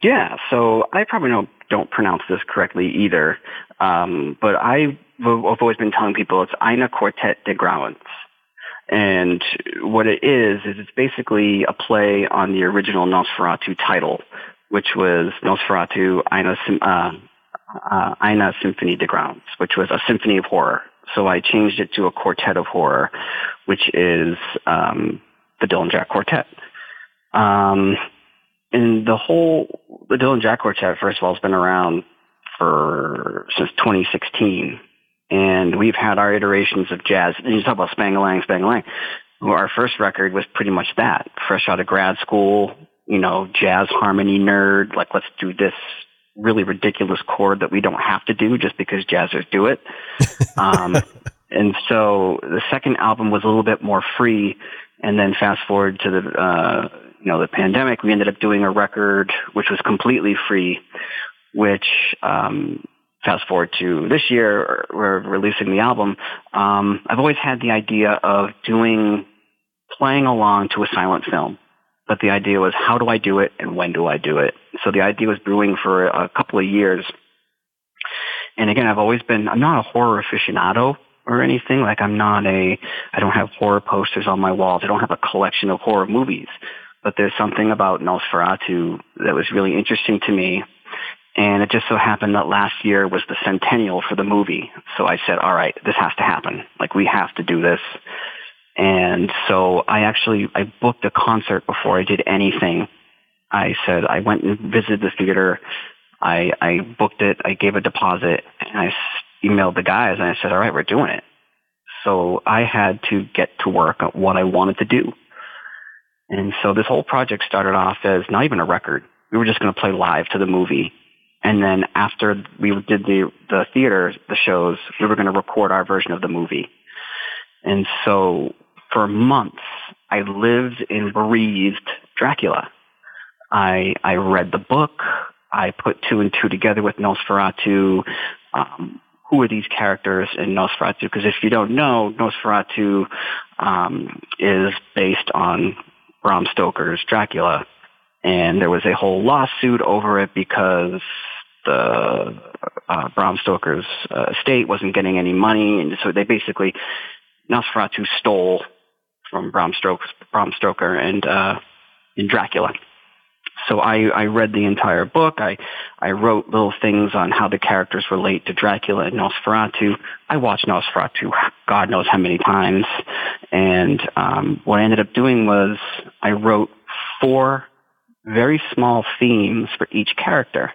Yeah, so I probably don't, don't pronounce this correctly either, um, but I've, I've always been telling people it's Eine Quartet de Grauens. And what it is, is it's basically a play on the original Nosferatu title, which was Nosferatu Eine, uh, uh, Eine Symphony de Grauens, which was a symphony of horror. So I changed it to a quartet of horror, which is um, the Dylan Jack Quartet. Um, and the whole the Dylan Jack Quartet, first of all, has been around for since 2016, and we've had our iterations of jazz. And you talk about Spang-a-lang, Spang-a-lang. Well, our first record was pretty much that, fresh out of grad school, you know, jazz harmony nerd. Like, let's do this really ridiculous chord that we don't have to do just because jazzers do it. um, and so the second album was a little bit more free. And then fast forward to the uh, you know, the pandemic, we ended up doing a record which was completely free, which, um, fast forward to this year, we're releasing the album. Um, I've always had the idea of doing, playing along to a silent film. But the idea was, how do I do it and when do I do it? So the idea was brewing for a couple of years. And again, I've always been, I'm not a horror aficionado or anything. Like I'm not a, I don't have horror posters on my walls. I don't have a collection of horror movies. But there's something about Nosferatu that was really interesting to me. And it just so happened that last year was the centennial for the movie. So I said, all right, this has to happen. Like we have to do this. And so I actually, I booked a concert before I did anything. I said, I went and visited the theater. I, I booked it. I gave a deposit and I emailed the guys and I said, all right, we're doing it. So I had to get to work on what I wanted to do. And so this whole project started off as not even a record. We were just going to play live to the movie. And then after we did the, the theater, the shows, we were going to record our version of the movie. And so for months, I lived and breathed Dracula. I, I read the book. I put two and two together with Nosferatu. Um, who are these characters in Nosferatu? Because if you don't know, Nosferatu um, is based on Bram Stoker's Dracula, and there was a whole lawsuit over it because the uh, Bram Stoker's uh, estate wasn't getting any money, and so they basically Nosferatu stole from Bram Stoker, Bram Stoker and uh, in Dracula. So I, I read the entire book. I, I wrote little things on how the characters relate to Dracula and Nosferatu. I watched Nosferatu God knows how many times. And um, what I ended up doing was I wrote four very small themes for each character.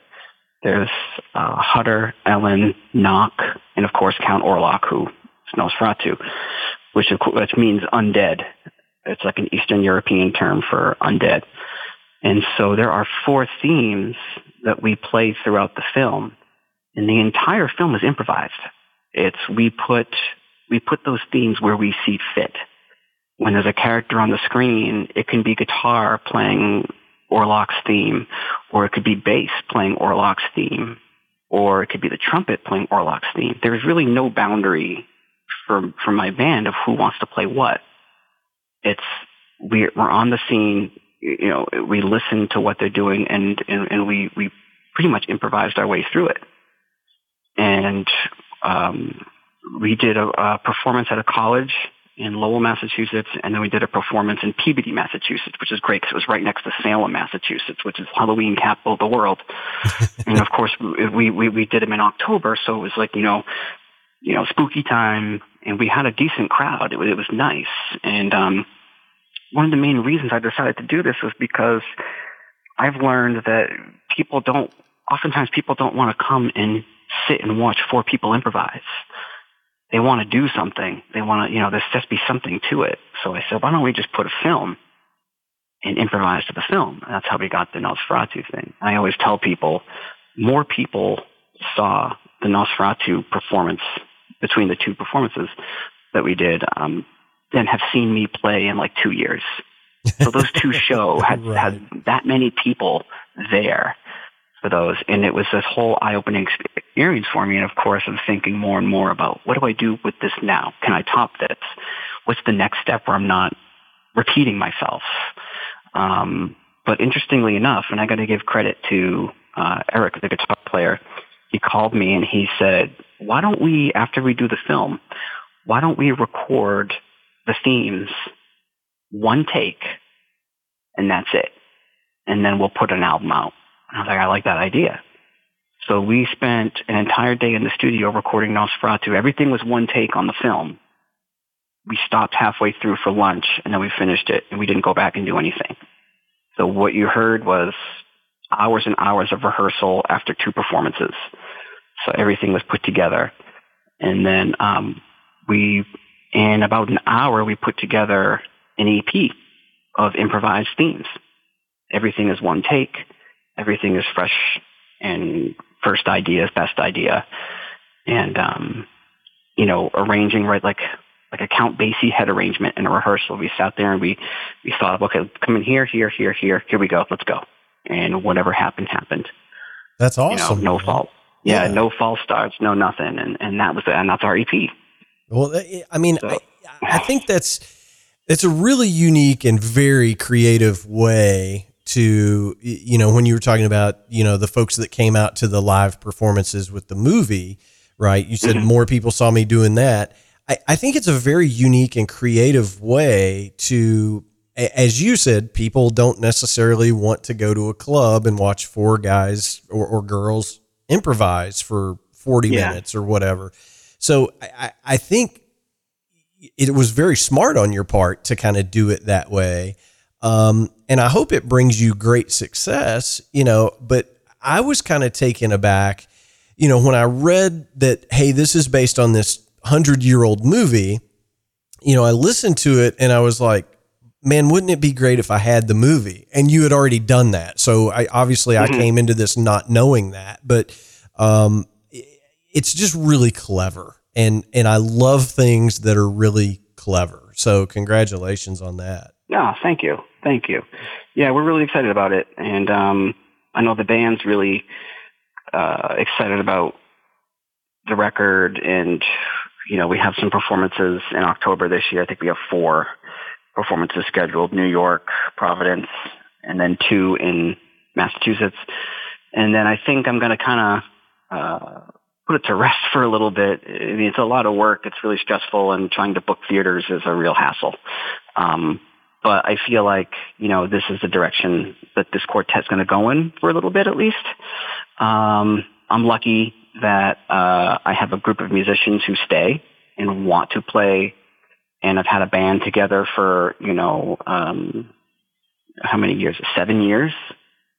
There's uh, Hutter, Ellen, Knock, and of course Count Orlok, who is Nosferatu, which, of, which means undead. It's like an Eastern European term for undead. And so there are four themes that we play throughout the film, and the entire film is improvised. It's we put we put those themes where we see fit. When there's a character on the screen, it can be guitar playing Orlok's theme, or it could be bass playing Orlok's theme, or it could be the trumpet playing Orlok's theme. There's really no boundary for for my band of who wants to play what. It's we're, we're on the scene you know, we listened to what they're doing and, and, and we, we pretty much improvised our way through it. And, um, we did a, a performance at a college in Lowell, Massachusetts, and then we did a performance in Peabody, Massachusetts, which is great because it was right next to Salem, Massachusetts, which is Halloween capital of the world. and of course, we, we, we did them in October, so it was like, you know, you know, spooky time, and we had a decent crowd. It was, it was nice. And, um, one of the main reasons I decided to do this was because I've learned that people don't, oftentimes people don't want to come and sit and watch four people improvise. They want to do something. They want to, you know, there's just be something to it. So I said, why don't we just put a film and improvise to the film? And that's how we got the Nosferatu thing. I always tell people, more people saw the Nosferatu performance between the two performances that we did um, than have seen me play in like two years. So those two show had right. had that many people there for those, and it was this whole eye-opening experience for me. And of course, I'm thinking more and more about what do I do with this now? Can I top this? What's the next step where I'm not repeating myself? Um, but interestingly enough, and I got to give credit to uh, Eric, the guitar player, he called me and he said, "Why don't we, after we do the film, why don't we record the themes, one take, and that's it. And then we'll put an album out. And I was like, I like that idea. So we spent an entire day in the studio recording Nosferatu. Everything was one take on the film. We stopped halfway through for lunch and then we finished it and we didn't go back and do anything. So what you heard was hours and hours of rehearsal after two performances. So everything was put together. And then um, we in about an hour, we put together an EP of improvised themes. Everything is one take. Everything is fresh and first idea, best idea. And, um, you know, arranging right like, like a Count Basie head arrangement in a rehearsal. We sat there and we, we thought, okay, come in here, here, here, here, here we go, let's go. And whatever happened, happened. That's awesome. You know, no fault. Yeah, yeah, no false starts, no nothing. And, and that was, and that's our EP. Well, I mean, so. I, I think that's it's a really unique and very creative way to you know when you were talking about you know the folks that came out to the live performances with the movie, right? You said mm-hmm. more people saw me doing that. I, I think it's a very unique and creative way to as you said, people don't necessarily want to go to a club and watch four guys or, or girls improvise for 40 yeah. minutes or whatever. So I, I think it was very smart on your part to kind of do it that way. Um, and I hope it brings you great success, you know, but I was kind of taken aback, you know, when I read that, hey, this is based on this hundred year old movie, you know, I listened to it and I was like, man, wouldn't it be great if I had the movie? And you had already done that. So I obviously mm-hmm. I came into this not knowing that, but um, it's just really clever and and I love things that are really clever. So congratulations on that. Yeah, thank you, thank you. Yeah, we're really excited about it, and um, I know the band's really uh, excited about the record, and you know we have some performances in October this year. I think we have four performances scheduled: New York, Providence, and then two in Massachusetts. And then I think I'm going to kind of uh, put it to rest for a little bit. I mean, it's a lot of work. It's really stressful, and trying to book theaters is a real hassle. Um, but I feel like you know this is the direction that this quartet's going to go in for a little bit at least. Um, I'm lucky that uh, I have a group of musicians who stay and want to play, and I've had a band together for you know um, how many years? Seven years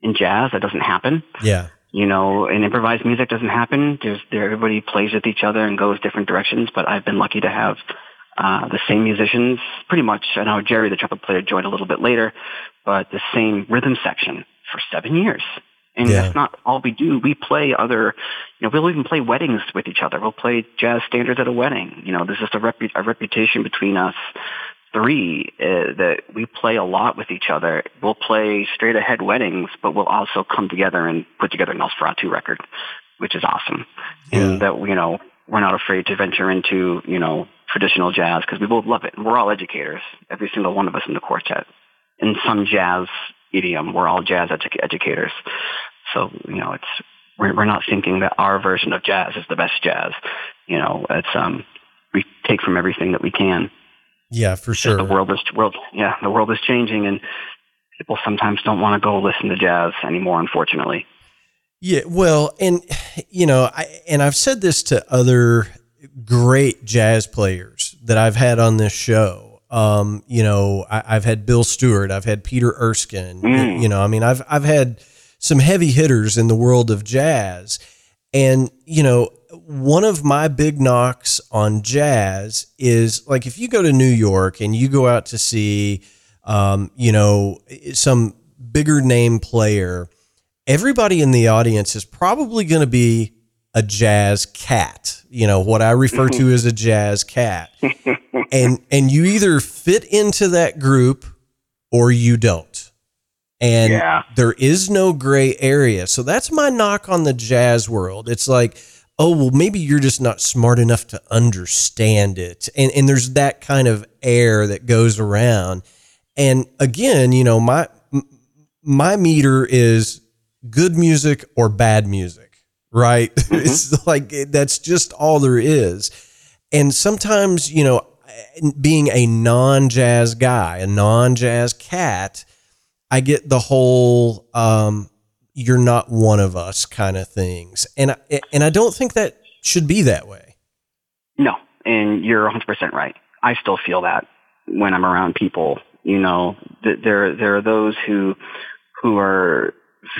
in jazz. That doesn't happen. Yeah you know, and improvised music doesn't happen. There's there everybody plays with each other and goes different directions. But I've been lucky to have uh, the same musicians, pretty much. I know Jerry, the trumpet player, joined a little bit later, but the same rhythm section for seven years. And yeah. that's not all we do. We play other, you know, we'll even play weddings with each other. We'll play jazz standards at a wedding. You know, there's just a, repu- a reputation between us three uh, that we play a lot with each other. We'll play straight ahead weddings, but we'll also come together and put together an Nosferatu record, which is awesome. Yeah. And that, you know, we're not afraid to venture into, you know, traditional jazz because we both love it. And we're all educators, every single one of us in the quartet. In some jazz idiom, we're all jazz edu- educators. So, you know, it's, we're, we're not thinking that our version of jazz is the best jazz. You know, it's, um, we take from everything that we can. Yeah, for sure. The world is world. Yeah, the world is changing, and people sometimes don't want to go listen to jazz anymore. Unfortunately. Yeah, well, and you know, I and I've said this to other great jazz players that I've had on this show. Um, you know, I, have had Bill Stewart, I've had Peter Erskine. Mm. You know, I mean, I've I've had some heavy hitters in the world of jazz, and you know, one of my big knocks on jazz is like if you go to New York and you go out to see, um, you know, some bigger name player, everybody in the audience is probably going to be a jazz cat. You know what I refer to as a jazz cat, and and you either fit into that group or you don't. And yeah. there is no gray area. So that's my knock on the jazz world. It's like oh well maybe you're just not smart enough to understand it. And and there's that kind of air that goes around. And again you know my my meter is good music or bad music right? Mm-hmm. it's like that's just all there is. And sometimes you know being a non-jazz guy a non-jazz cat i get the whole um you're not one of us kind of things. And I, and I don't think that should be that way. No, and you're 100% right. I still feel that when I'm around people, you know, there there are those who who are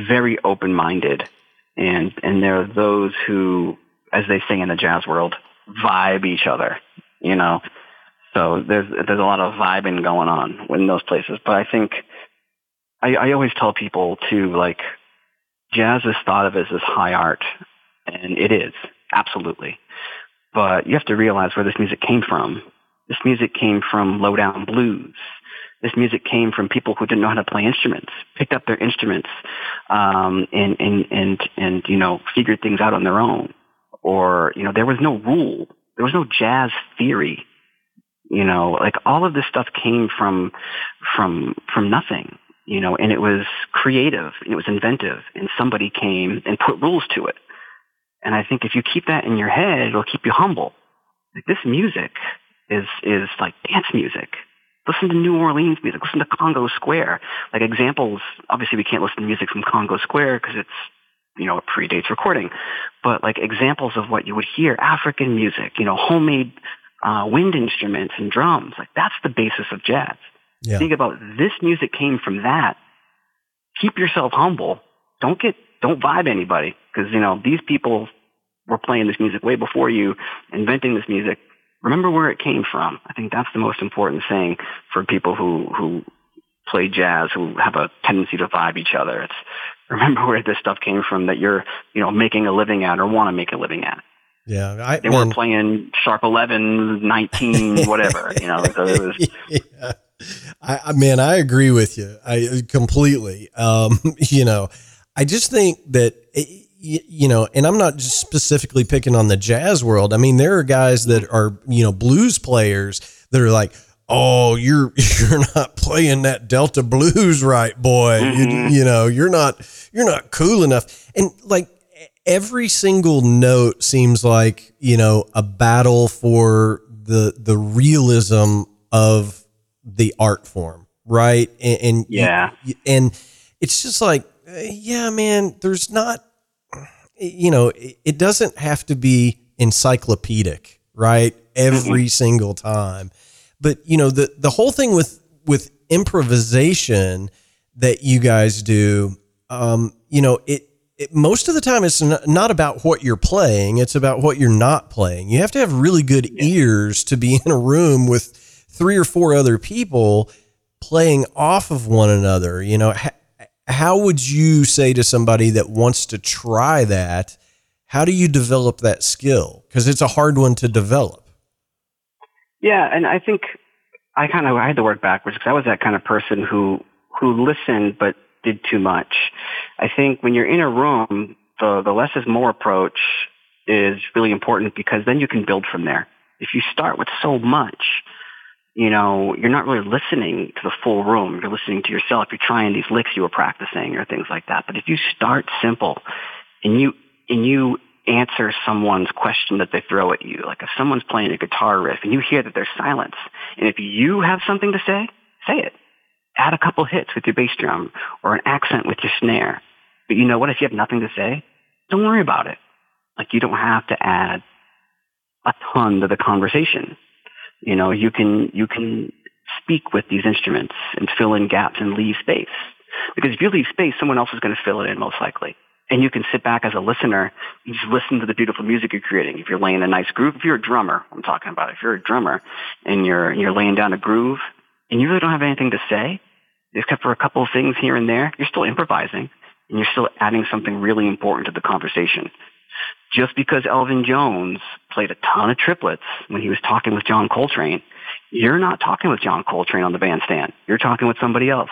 very open-minded and and there are those who as they say in the jazz world vibe each other, you know. So there's there's a lot of vibing going on in those places, but I think I, I always tell people to like jazz is thought of as this high art, and it is, absolutely. But you have to realize where this music came from. This music came from low-down blues. This music came from people who didn't know how to play instruments, picked up their instruments, um, and, and, and, and, you know, figured things out on their own. Or, you know, there was no rule. There was no jazz theory. You know, like all of this stuff came from, from, from nothing you know, and it was creative and it was inventive and somebody came and put rules to it. And I think if you keep that in your head, it'll keep you humble. Like this music is, is like dance music. Listen to New Orleans music. Listen to Congo Square. Like examples, obviously we can't listen to music from Congo Square because it's, you know, it predates recording. But like examples of what you would hear, African music, you know, homemade uh, wind instruments and drums. Like that's the basis of jazz. Yeah. Think about this music came from that. Keep yourself humble. Don't get, don't vibe anybody because, you know, these people were playing this music way before you, inventing this music. Remember where it came from. I think that's the most important thing for people who, who play jazz, who have a tendency to vibe each other. It's remember where this stuff came from that you're, you know, making a living at or want to make a living at. Yeah, I, they weren't playing sharp 11, 19, whatever. you know, so it was. yeah. I, I man, I agree with you. I completely. Um, you know, I just think that you know, and I'm not just specifically picking on the jazz world. I mean, there are guys that are you know blues players that are like, oh, you're you're not playing that Delta blues right, boy. Mm-hmm. You, you know, you're not you're not cool enough. And like every single note seems like you know a battle for the the realism of the art form, right? And, and yeah, and it's just like, yeah, man, there's not, you know, it doesn't have to be encyclopedic, right? Every single time, but you know, the the whole thing with with improvisation that you guys do, um, you know, it, it most of the time it's not about what you're playing; it's about what you're not playing. You have to have really good ears to be in a room with three or four other people playing off of one another. You know, how would you say to somebody that wants to try that? How do you develop that skill? Because it's a hard one to develop. Yeah, and I think I kind of I had to work backwards because I was that kind of person who who listened but did too much. I think when you're in a room, the the less is more approach is really important because then you can build from there. If you start with so much, you know, you're not really listening to the full room. You're listening to yourself. You're trying these licks you were practicing or things like that. But if you start simple and you, and you answer someone's question that they throw at you, like if someone's playing a guitar riff and you hear that there's silence, and if you have something to say, say it. Add a couple hits with your bass drum or an accent with your snare. But you know what? If you have nothing to say, don't worry about it. Like you don't have to add a ton to the conversation. You know, you can, you can speak with these instruments and fill in gaps and leave space. Because if you leave space, someone else is going to fill it in most likely. And you can sit back as a listener and just listen to the beautiful music you're creating. If you're laying a nice groove, if you're a drummer, I'm talking about, if you're a drummer and you're, you're laying down a groove and you really don't have anything to say, except for a couple of things here and there, you're still improvising and you're still adding something really important to the conversation just because Elvin Jones played a ton of triplets when he was talking with John Coltrane, you're not talking with John Coltrane on the bandstand. You're talking with somebody else.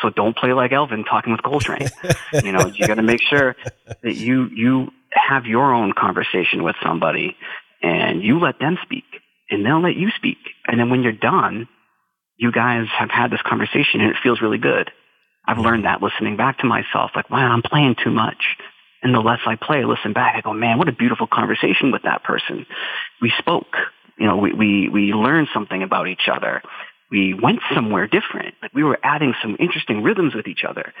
So don't play like Elvin talking with Coltrane. you know, you got to make sure that you you have your own conversation with somebody and you let them speak and they'll let you speak. And then when you're done, you guys have had this conversation and it feels really good. I've learned that listening back to myself, like, wow, I'm playing too much. And the less I play, listen back, I go, man, what a beautiful conversation with that person. We spoke. You know, we, we, we learned something about each other. We went somewhere different. Like we were adding some interesting rhythms with each other.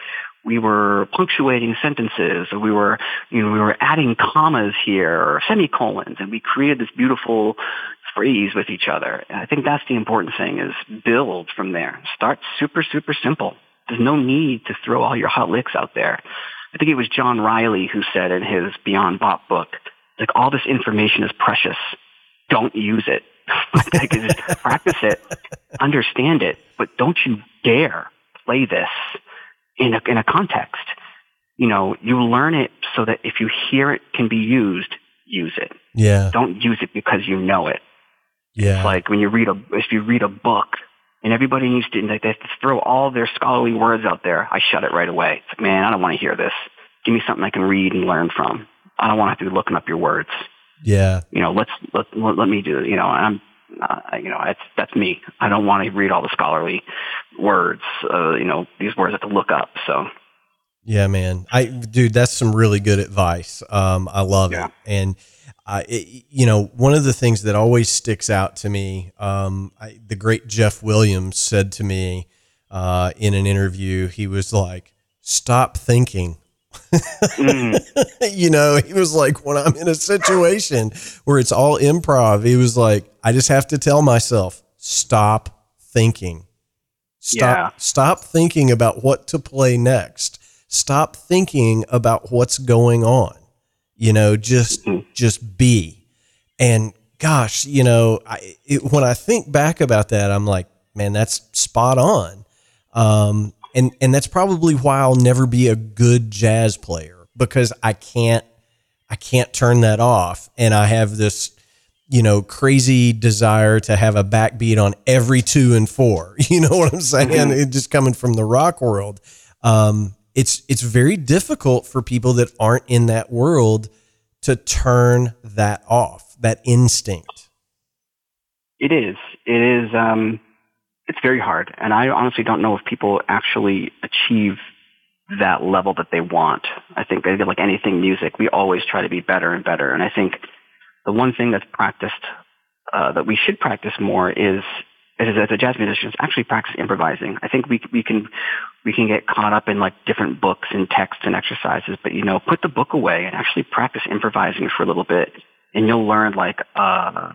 We were punctuating sentences or we were, you know, we were adding commas here or semicolons and we created this beautiful phrase with each other. And I think that's the important thing is build from there. Start super, super simple. There's no need to throw all your hot licks out there. I think it was John Riley who said in his Beyond Bop book, like all this information is precious. Don't use it. like, just practice it, understand it, but don't you dare play this in a, in a context. You know, you learn it so that if you hear it can be used, use it. Yeah. Don't use it because you know it. Yeah. It's like when you read a, if you read a book and everybody needs to, like, they have to throw all their scholarly words out there. I shut it right away. It's like, man, I don't want to hear this. Give me something I can read and learn from. I don't want to have to be looking up your words. Yeah. You know, let's, let, let, let me do. You know, I'm, Uh, you know, that's that's me. I don't want to read all the scholarly words. Uh, you know, these words I have to look up. So. Yeah, man. I dude, that's some really good advice. Um, I love yeah. it. And uh, it, you know, one of the things that always sticks out to me, um, I, the great Jeff Williams said to me uh, in an interview, he was like, "Stop thinking." mm. you know, he was like, when I'm in a situation where it's all improv, he was like, I just have to tell myself, stop thinking. Stop yeah. stop thinking about what to play next. Stop thinking about what's going on. You know, just mm-hmm. just be. And gosh, you know, I it, when I think back about that, I'm like, man, that's spot on. Um, and and that's probably why I'll never be a good jazz player because I can't I can't turn that off, and I have this you know crazy desire to have a backbeat on every two and four. You know what I'm saying? Mm-hmm. It just coming from the rock world. Um, it's it's very difficult for people that aren't in that world to turn that off, that instinct. It is. It is. Um, it's very hard. And I honestly don't know if people actually achieve that level that they want. I think like anything music, we always try to be better and better. And I think the one thing that's practiced, uh, that we should practice more is, is as a jazz musician, is actually practice improvising. I think we, we can, we can get caught up in like different books and texts and exercises, but you know, put the book away and actually practice improvising for a little bit and you'll learn like, uh,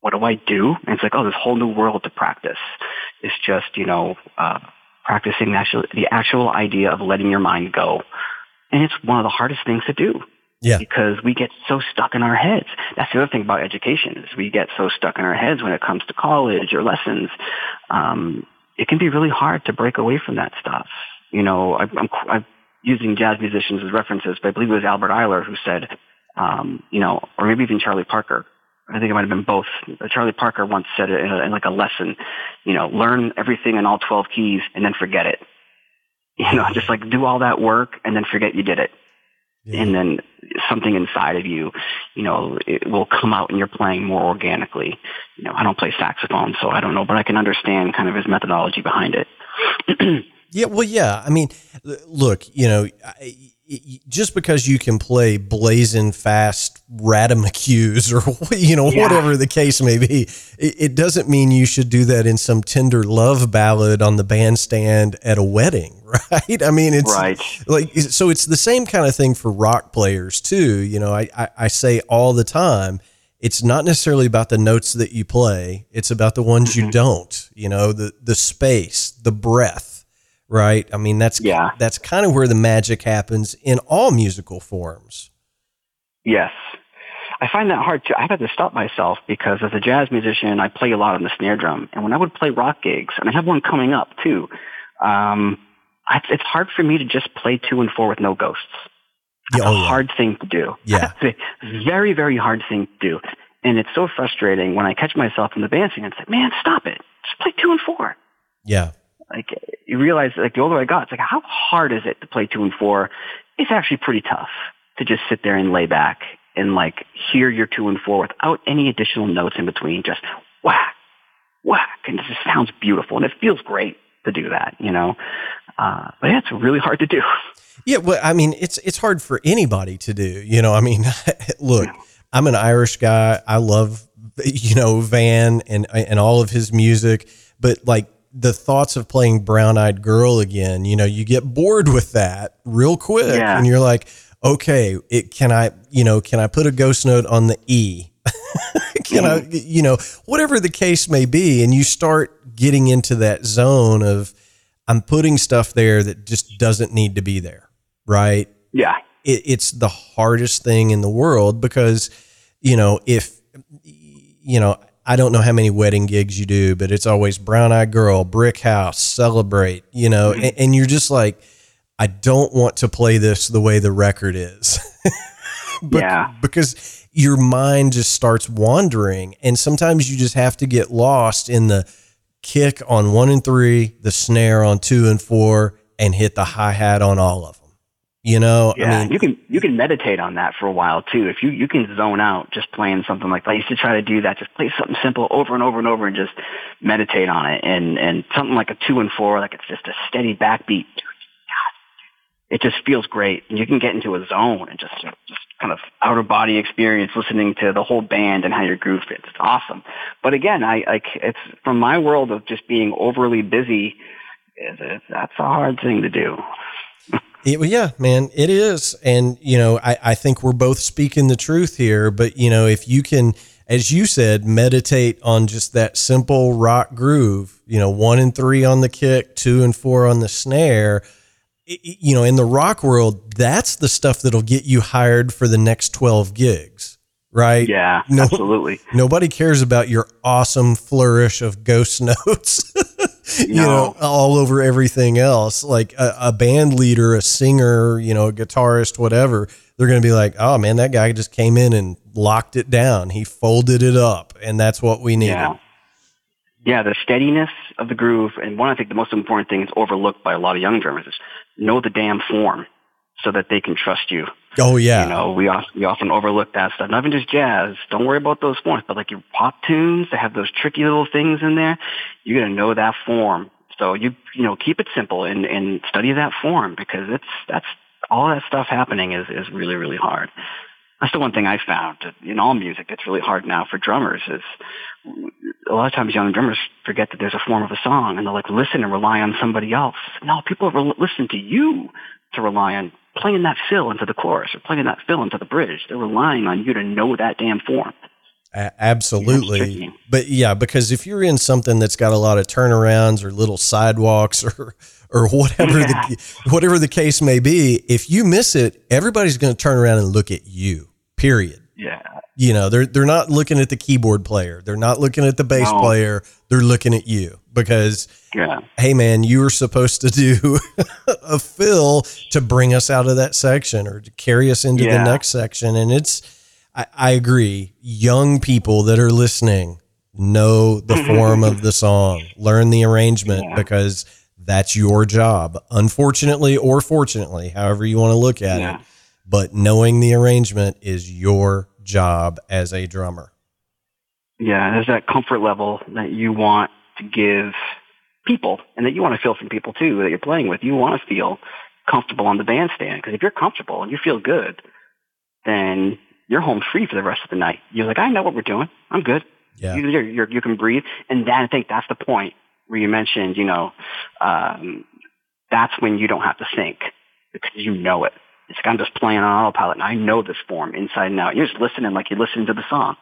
what do I do? And it's like, oh, this whole new world to practice. It's just, you know, uh, practicing the actual, the actual idea of letting your mind go. And it's one of the hardest things to do. Yeah. Because we get so stuck in our heads. That's the other thing about education is we get so stuck in our heads when it comes to college or lessons. Um, it can be really hard to break away from that stuff. You know, I, I'm, I'm using jazz musicians as references, but I believe it was Albert Ayler who said, um, you know, or maybe even Charlie Parker, I think it might have been both. Charlie Parker once said it in, a, in like a lesson, you know, learn everything in all 12 keys and then forget it. You know, just like do all that work and then forget you did it. Yeah. And then something inside of you, you know, it will come out and you're playing more organically. You know, I don't play saxophone, so I don't know, but I can understand kind of his methodology behind it. yeah, well, yeah. I mean, look, you know, I, just because you can play blazing fast radamuques or you know yeah. whatever the case may be it, doesn't mean you should do that in some tender love ballad on the bandstand at a wedding right i mean it's right. like so it's the same kind of thing for rock players too you know I, I, I say all the time it's not necessarily about the notes that you play it's about the ones mm-hmm. you don't you know the the space the breath right? I mean, that's yeah. that's kind of where the magic happens in all musical forms. Yes. I find that hard to, I've had to stop myself because as a jazz musician, I play a lot on the snare drum. And when I would play rock gigs, and I have one coming up too, um, it's hard for me to just play two and four with no ghosts. It's oh, a yeah. hard thing to do. Yeah. It's a very, very hard thing to do. And it's so frustrating when I catch myself in the dancing and say, man, stop it. Just play two and four. Yeah like you realize like the older I got, it's like how hard is it to play two and four? It's actually pretty tough to just sit there and lay back and like hear your two and four without any additional notes in between, just whack, whack, and it just sounds beautiful and it feels great to do that, you know. Uh, but yeah, it's really hard to do. Yeah, well, I mean, it's it's hard for anybody to do. You know, I mean, look, I'm an Irish guy. I love you know Van and and all of his music, but like the thoughts of playing Brown Eyed Girl again, you know, you get bored with that real quick yeah. and you're like, okay, it can I, you know, can I put a ghost note on the E? can mm. You know, whatever the case may be. And you start getting into that zone of, I'm putting stuff there that just doesn't need to be there. Right. Yeah. It, it's the hardest thing in the world because, you know, if, you know, I don't know how many wedding gigs you do, but it's always brown eyed girl, brick house, celebrate, you know, mm-hmm. and, and, you're just like, I don't want to play this the way the record is. but, yeah. Because your mind just starts wandering. And sometimes you just have to get lost in the kick on one and three, the snare on two and four, and hit the hi hat on all of them. You know, yeah, I mean, you can you can meditate on that for a while too. If you you can zone out just playing something like that. I used to try to do that. Just play something simple over and over and over, and just meditate on it. And and something like a two and four, like it's just a steady backbeat. It just feels great, and you can get into a zone and just kind of out of body experience listening to the whole band and how your groove fits. It's awesome. But again, I like it's from my world of just being overly busy. That's a hard thing to do. It, yeah, man, it is. And, you know, I, I think we're both speaking the truth here. But, you know, if you can, as you said, meditate on just that simple rock groove, you know, one and three on the kick, two and four on the snare, you know, in the rock world, that's the stuff that'll get you hired for the next 12 gigs, right? Yeah, no, absolutely. Nobody cares about your awesome flourish of ghost notes. you no. know, all over everything else. Like a, a, band leader, a singer, you know, a guitarist, whatever. They're going to be like, oh man, that guy just came in and locked it down. He folded it up, and that's what we needed. Yeah. Yeah, the steadiness of the groove, and one I think the most important thing is overlooked by a lot of young drummers is know the damn form so that they can trust you. Oh yeah. You know, we often, we often overlook that stuff. Not even just jazz. Don't worry about those forms, but like your pop tunes, they have those tricky little things in there. You got to know that form. So you you know keep it simple and and study that form because it's that's all that stuff happening is is really really hard. That's the one thing I found in all music that's really hard now for drummers is a lot of times young drummers forget that there's a form of a song and they'll like listen and rely on somebody else. No, people re- listen to you to rely on playing that fill into the chorus or playing that fill into the bridge. They're relying on you to know that damn form. absolutely. But yeah, because if you're in something that's got a lot of turnarounds or little sidewalks or or whatever yeah. the whatever the case may be, if you miss it, everybody's going to turn around and look at you. Period. Yeah. You know, they're they're not looking at the keyboard player. They're not looking at the bass no. player. They're looking at you because yeah. hey man, you were supposed to do a fill to bring us out of that section or to carry us into yeah. the next section. And it's I, I, agree. Young people that are listening know the form of the song, learn the arrangement yeah. because that's your job. Unfortunately or fortunately, however you want to look at it. But knowing the arrangement is your job as a drummer. Yeah, there's that comfort level that you want to give people and that you want to feel from people too that you're playing with. You want to feel comfortable on the bandstand because if you're comfortable and you feel good, then you're home free for the rest of the night. You're like, I know what we're doing. I'm good. Yeah. You, you're, you're, you can breathe. And that, I think that's the point where you mentioned, you know, um, that's when you don't have to think because you know it. It's like I'm just playing on autopilot and I know this form inside and out. You're just listening like you're listening to the song.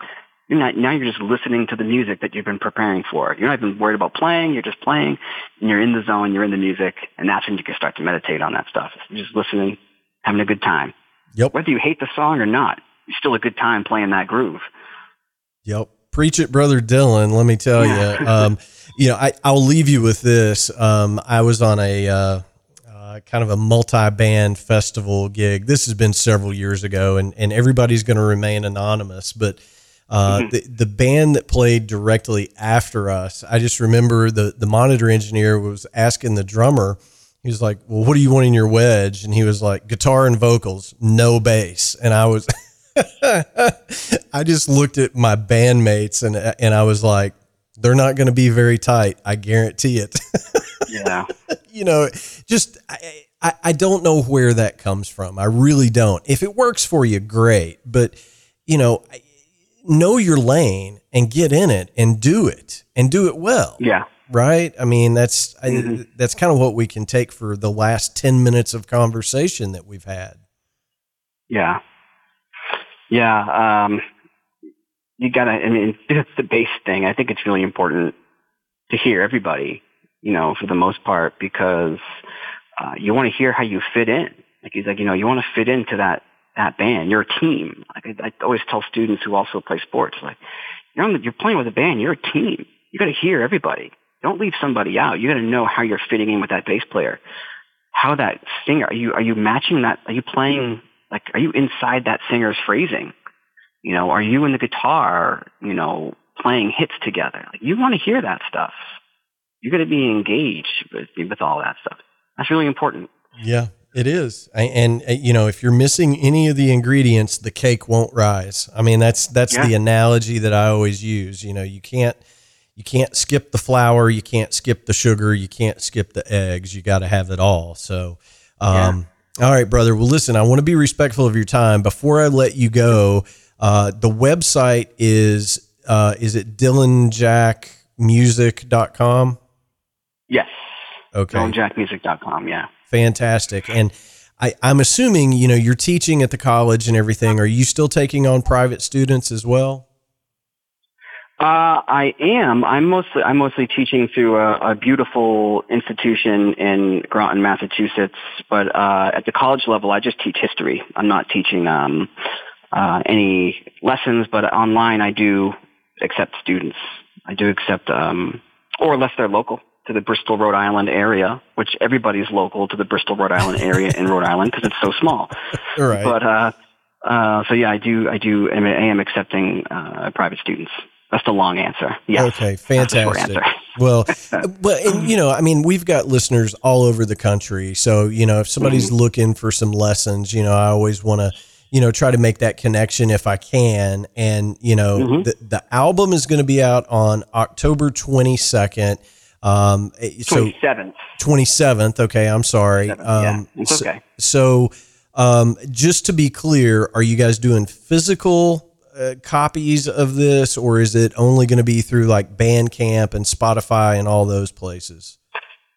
You're not, now you're just listening to the music that you've been preparing for. You're not even worried about playing. You're just playing and you're in the zone. You're in the music. And that's when you can start to meditate on that stuff. You're just listening, having a good time. Yep. Whether you hate the song or not, it's still a good time playing that groove. Yep. Preach it, brother Dylan. Let me tell you. Um, you know, I, I'll leave you with this. Um, I was on a, uh, uh, kind of a multi-band festival gig. This has been several years ago, and, and everybody's going to remain anonymous. But uh, mm-hmm. the the band that played directly after us, I just remember the the monitor engineer was asking the drummer. He was like, "Well, what do you want in your wedge?" And he was like, "Guitar and vocals, no bass." And I was, I just looked at my bandmates and and I was like, "They're not going to be very tight. I guarantee it." yeah. you know, just I, I I don't know where that comes from. I really don't. If it works for you, great. But you know, know your lane and get in it and do it and do it well. Yeah. Right. I mean, that's mm-hmm. I, that's kind of what we can take for the last ten minutes of conversation that we've had. Yeah. Yeah. Um, you gotta. I mean, it's the base thing. I think it's really important to hear everybody. You know, for the most part, because uh, you want to hear how you fit in. Like he's like, you know, you want to fit into that that band. You're team. Like I, I always tell students who also play sports, like you're the, you're playing with a band. You're a team. You got to hear everybody. Don't leave somebody out. You got to know how you're fitting in with that bass player. How that singer are you are you matching that? Are you playing like are you inside that singer's phrasing? You know, are you in the guitar? You know, playing hits together. Like you want to hear that stuff. You got to be engaged with with all that stuff. That's really important. Yeah, It is, and, and, uh, you know, if you're missing any of the ingredients, the cake won't rise. I mean, that's that's yeah. the analogy that I always use. You know, you can't you can't skip the flour, you can't skip the sugar, you can't skip the eggs. You got to have it all. So, um, yeah. all right, brother. Well, listen, I want to be respectful of your time. Before I let you go, uh, the website is uh, is it dylanjackmusic.com? Yes. Okay. dylanjackmusic.com. Yeah. Fantastic. And I, I'm assuming, you know, you're teaching at the college and everything. Are you still taking on private students as well? Uh, I am. I'm mostly I'm mostly teaching through a, a beautiful institution in Groton, Massachusetts. But uh, at the college level, I just teach history. I'm not teaching um, uh, any lessons, but online I do accept students. I do accept, um, or unless they're local to the Bristol, Rhode Island area, which everybody's local to the Bristol, Rhode Island area in Rhode Island because it's so small. But uh, uh, so yeah, I do. I do. I am accepting uh, private students. That's the long answer. Yeah. Okay. Fantastic. well, well, and, you know, I mean, we've got listeners all over the country. So you know, if somebody's mm-hmm. looking for some lessons, you know, I always want to you know try to make that connection if i can and you know mm-hmm. the, the album is going to be out on october 22nd um, 27th. So 27th. Okay. I'm sorry. 27th, um, yeah, it's okay. So, so um, just to be clear, are you guys doing physical uh, copies of this or is it only going to be through like Bandcamp and Spotify and all those places?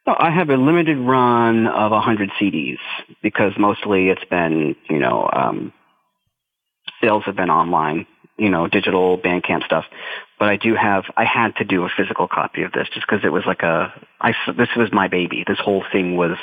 I have a limited run of 100 CDs because mostly it's been, you know, um, sales have been online you know, digital Bandcamp stuff. But I do have, I had to do a physical copy of this just because it was like a, I, this was my baby. This whole thing was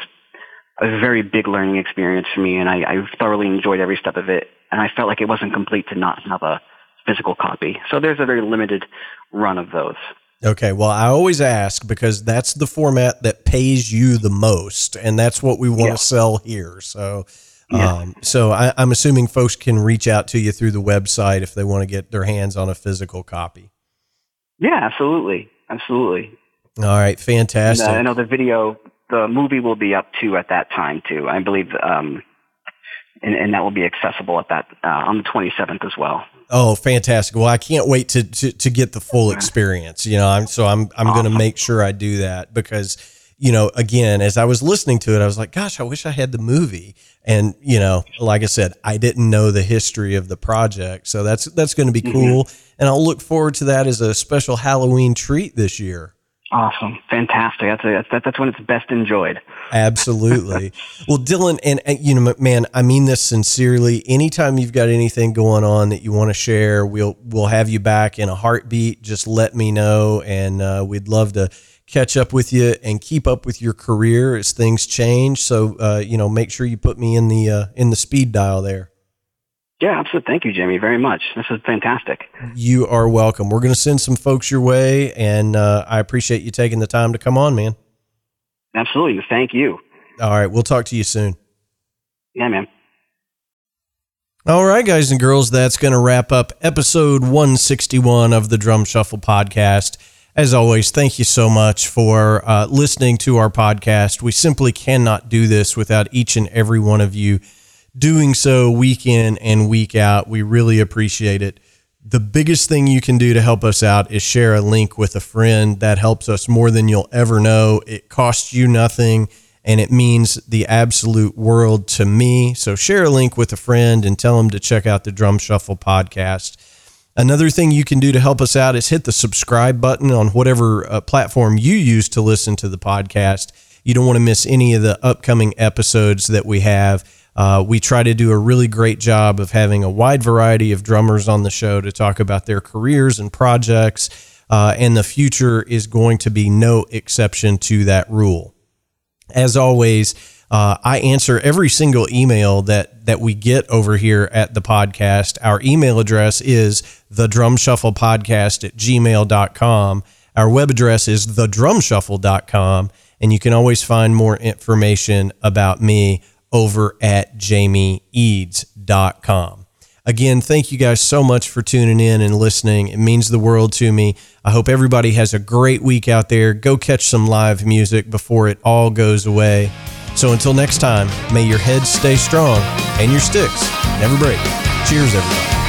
a very big learning experience for me and I, I thoroughly enjoyed every step of it. And I felt like it wasn't complete to not have a physical copy. So there's a very limited run of those. Okay, well, I always ask because that's the format that pays you the most, and that's what we want to yeah. sell here. So, yeah. Um, so I, am assuming folks can reach out to you through the website if they want to get their hands on a physical copy. Yeah, absolutely, absolutely. All right, fantastic. And, uh, I know the video, the movie will be up too at that time too. I believe, um, and, and that will be accessible at that uh, on the 27th as well. Oh, fantastic! Well, I can't wait to to, to get the full experience. You know, I'm so I'm I'm awesome. going to make sure I do that because you know, again, as I was listening to it, I was like, gosh, I wish I had the movie. And, you know, like I said, I didn't know the history of the project. So that's, that's going to be mm-hmm. cool. Mm-hmm. And I'll look forward to that as a special Halloween treat this year. Awesome. Fantastic. That's, a, that's, that's when it's best enjoyed. Absolutely. well, Dylan, and, and, you know, man, I mean this sincerely. Anytime you've got anything going on that you want to share, we'll, we'll have you back in a heartbeat. Just let me know. And uh, we'd love to catch up with you and keep up with your career as things change. So, uh, you know, make sure you put me in the uh, in the speed dial there. Yeah, absolutely. Thank you, Jamie, very much. This is fantastic. You are welcome. We're going to send some folks your way, and uh, I appreciate you taking the time to come on, man. Absolutely. Thank you. All right. We'll talk to you soon. Yeah, man. All right, guys and girls, that's going to wrap up episode 161 of the Drum Shuffle podcast. As always, thank you so much for uh, listening to our podcast. We simply cannot do this without each and every one of you doing so week in and week out. We really appreciate it. The biggest thing you can do to help us out is share a link with a friend. That helps us more than you'll ever know. It costs you nothing and it means the absolute world to me. So share a link with a friend and tell them to check out the Drum Shuffle podcast. Another thing you can do to help us out is hit the subscribe button on whatever uh, platform you use to listen to the podcast. You don't want to miss any of the upcoming episodes that we have. Uh, we try to do a really great job of having a wide variety of drummers on the show to talk about their careers and projects, uh, and the future is going to be no exception to that rule. As always, uh, I answer every single email that that we get over here at the podcast. Our email address is the drum shuffle podcast at gmail.com. Our web address is thedrumshuffle.com. And you can always find more information about me over at jamieeads.com. Again, thank you guys so much for tuning in and listening. It means the world to me. I hope everybody has a great week out there. Go catch some live music before it all goes away. So until next time, may your heads stay strong and your sticks never break. Cheers, everybody.